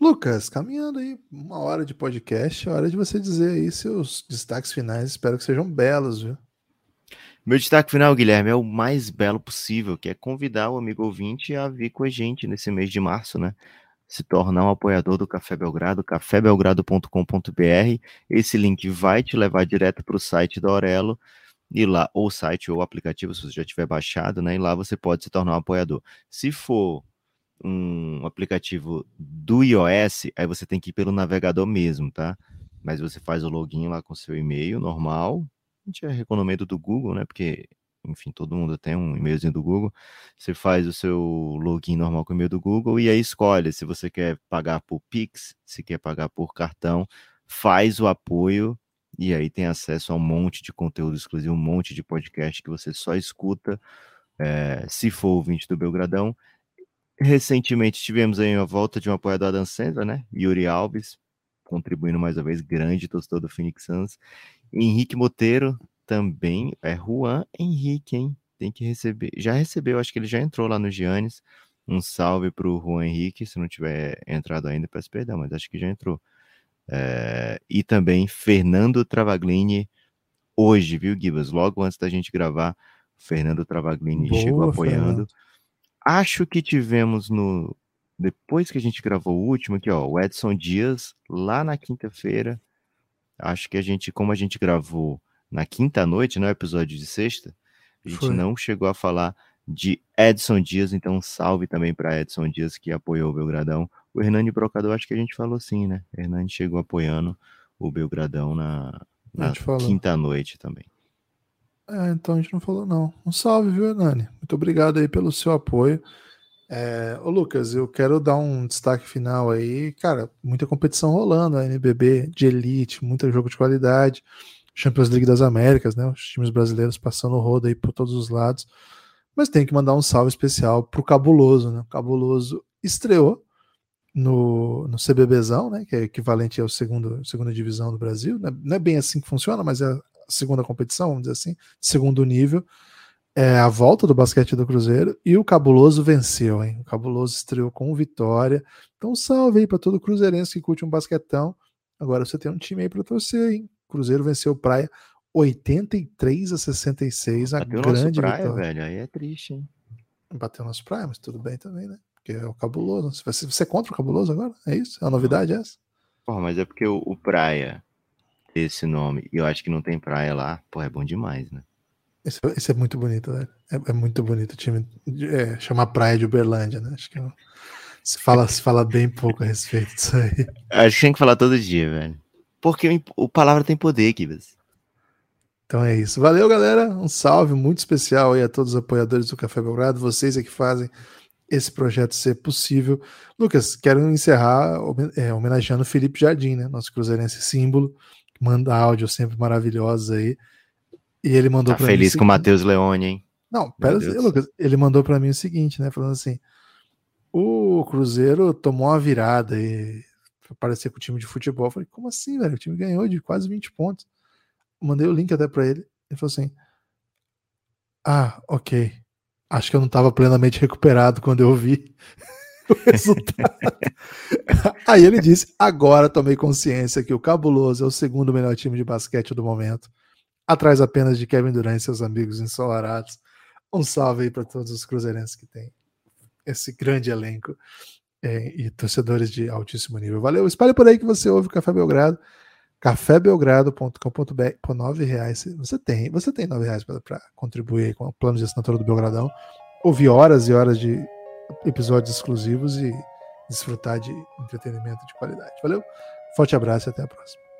Lucas, caminhando aí uma hora de podcast, é hora de você dizer aí seus destaques finais. Espero que sejam belos, viu? Meu destaque final, Guilherme, é o mais belo possível, que é convidar o amigo ouvinte a vir com a gente nesse mês de março, né? Se tornar um apoiador do Café Belgrado, cafébelgrado.com.br. Esse link vai te levar direto para o site da Aurelo e lá, ou site ou aplicativo, se você já tiver baixado, né? E lá você pode se tornar um apoiador. Se for um aplicativo do iOS, aí você tem que ir pelo navegador mesmo, tá? Mas você faz o login lá com seu e-mail normal. A gente é recomendo do Google, né? Porque, enfim, todo mundo tem um e-mailzinho do Google. Você faz o seu login normal com o e-mail do Google e aí escolhe se você quer pagar por Pix, se quer pagar por cartão, faz o apoio e aí tem acesso a um monte de conteúdo exclusivo, um monte de podcast que você só escuta é, se for ouvinte do Belgradão Recentemente tivemos aí a volta de um apoiador da Sandra, né? Yuri Alves, contribuindo mais uma vez, grande torcedor do Phoenix Suns. Henrique Moteiro também, é Juan Henrique, hein? Tem que receber. Já recebeu, acho que ele já entrou lá no Giannis. Um salve para o Juan Henrique, se não tiver entrado ainda, peço perdão, mas acho que já entrou. É, e também Fernando Travaglini, hoje, viu, Gibas? Logo antes da gente gravar, Fernando Travaglini Boa, chegou apoiando. Fernando acho que tivemos no. Depois que a gente gravou o último aqui, ó, o Edson Dias, lá na quinta-feira. Acho que a gente, como a gente gravou na quinta noite, não é episódio de sexta, a gente Foi. não chegou a falar de Edson Dias, então salve também para Edson Dias que apoiou o Belgradão. O Hernani Brocador, acho que a gente falou sim, né? O Hernani chegou apoiando o Belgradão na, na quinta noite também. É, então a gente não falou não. Um salve, viu, Hernani? Muito obrigado aí pelo seu apoio. É, ô Lucas, eu quero dar um destaque final aí. Cara, muita competição rolando, a NBB de elite, muito jogo de qualidade. Champions League das Américas, né? Os times brasileiros passando o rodo aí por todos os lados. Mas tem que mandar um salve especial pro Cabuloso, né? O Cabuloso estreou no, no CBBzão, né? Que é equivalente ao segundo, segunda divisão do Brasil. Não é bem assim que funciona, mas é segunda competição, vamos dizer assim, segundo nível. É a volta do basquete do Cruzeiro e o Cabuloso venceu, hein? O Cabuloso estreou com vitória. Então, salve aí para todo cruzeirense que curte um basquetão. Agora você tem um time aí para torcer, hein? Cruzeiro venceu o Praia 83 a 66, a Bateu grande praia, vitória. velho, aí é triste, hein? Bateu nosso Praia, mas tudo bem também, né? Porque é o Cabuloso. Você, você é contra o Cabuloso agora? É isso? É a novidade é essa? Porra, mas é porque o, o Praia esse nome e eu acho que não tem praia lá, pô, é bom demais, né? Esse, esse é muito bonito, né? É, é muito bonito o time. É, chama Praia de Uberlândia, né? Acho que se, fala, se fala bem pouco a respeito disso aí. (laughs) Acho que tem que falar todo dia, velho. Porque o, o palavra tem poder, Kibas. Então é isso. Valeu, galera. Um salve muito especial aí a todos os apoiadores do Café Belgrado. Vocês é que fazem esse projeto ser possível. Lucas, quero encerrar é, homenageando o Felipe Jardim, né? Nosso cruzeirense símbolo manda áudio sempre maravilhosos aí. E ele mandou Tá pra feliz mim. com o Matheus Leone, hein? Não, pera Lucas. Ele mandou pra mim o seguinte, né? Falando assim: o Cruzeiro tomou uma virada e foi parecer com o time de futebol. Eu falei, como assim, velho? O time ganhou de quase 20 pontos. Mandei o link até pra ele. Ele falou assim: Ah, ok. Acho que eu não estava plenamente recuperado quando eu vi (laughs) o resultado. (laughs) Aí ele disse: Agora tomei consciência que o Cabuloso é o segundo melhor time de basquete do momento, atrás apenas de Kevin Durant e seus amigos ensolarados. Um salve aí para todos os cruzeirenses que tem esse grande elenco é, e torcedores de altíssimo nível. Valeu, espalhe por aí que você ouve o Café Belgrado, cafébelgrado.com.br por nove reais. Você tem, você tem nove reais para contribuir com o plano de assinatura do Belgradão, ouvir horas e horas de episódios exclusivos e desfrutar de entretenimento de qualidade. Valeu, forte abraço e até a próxima.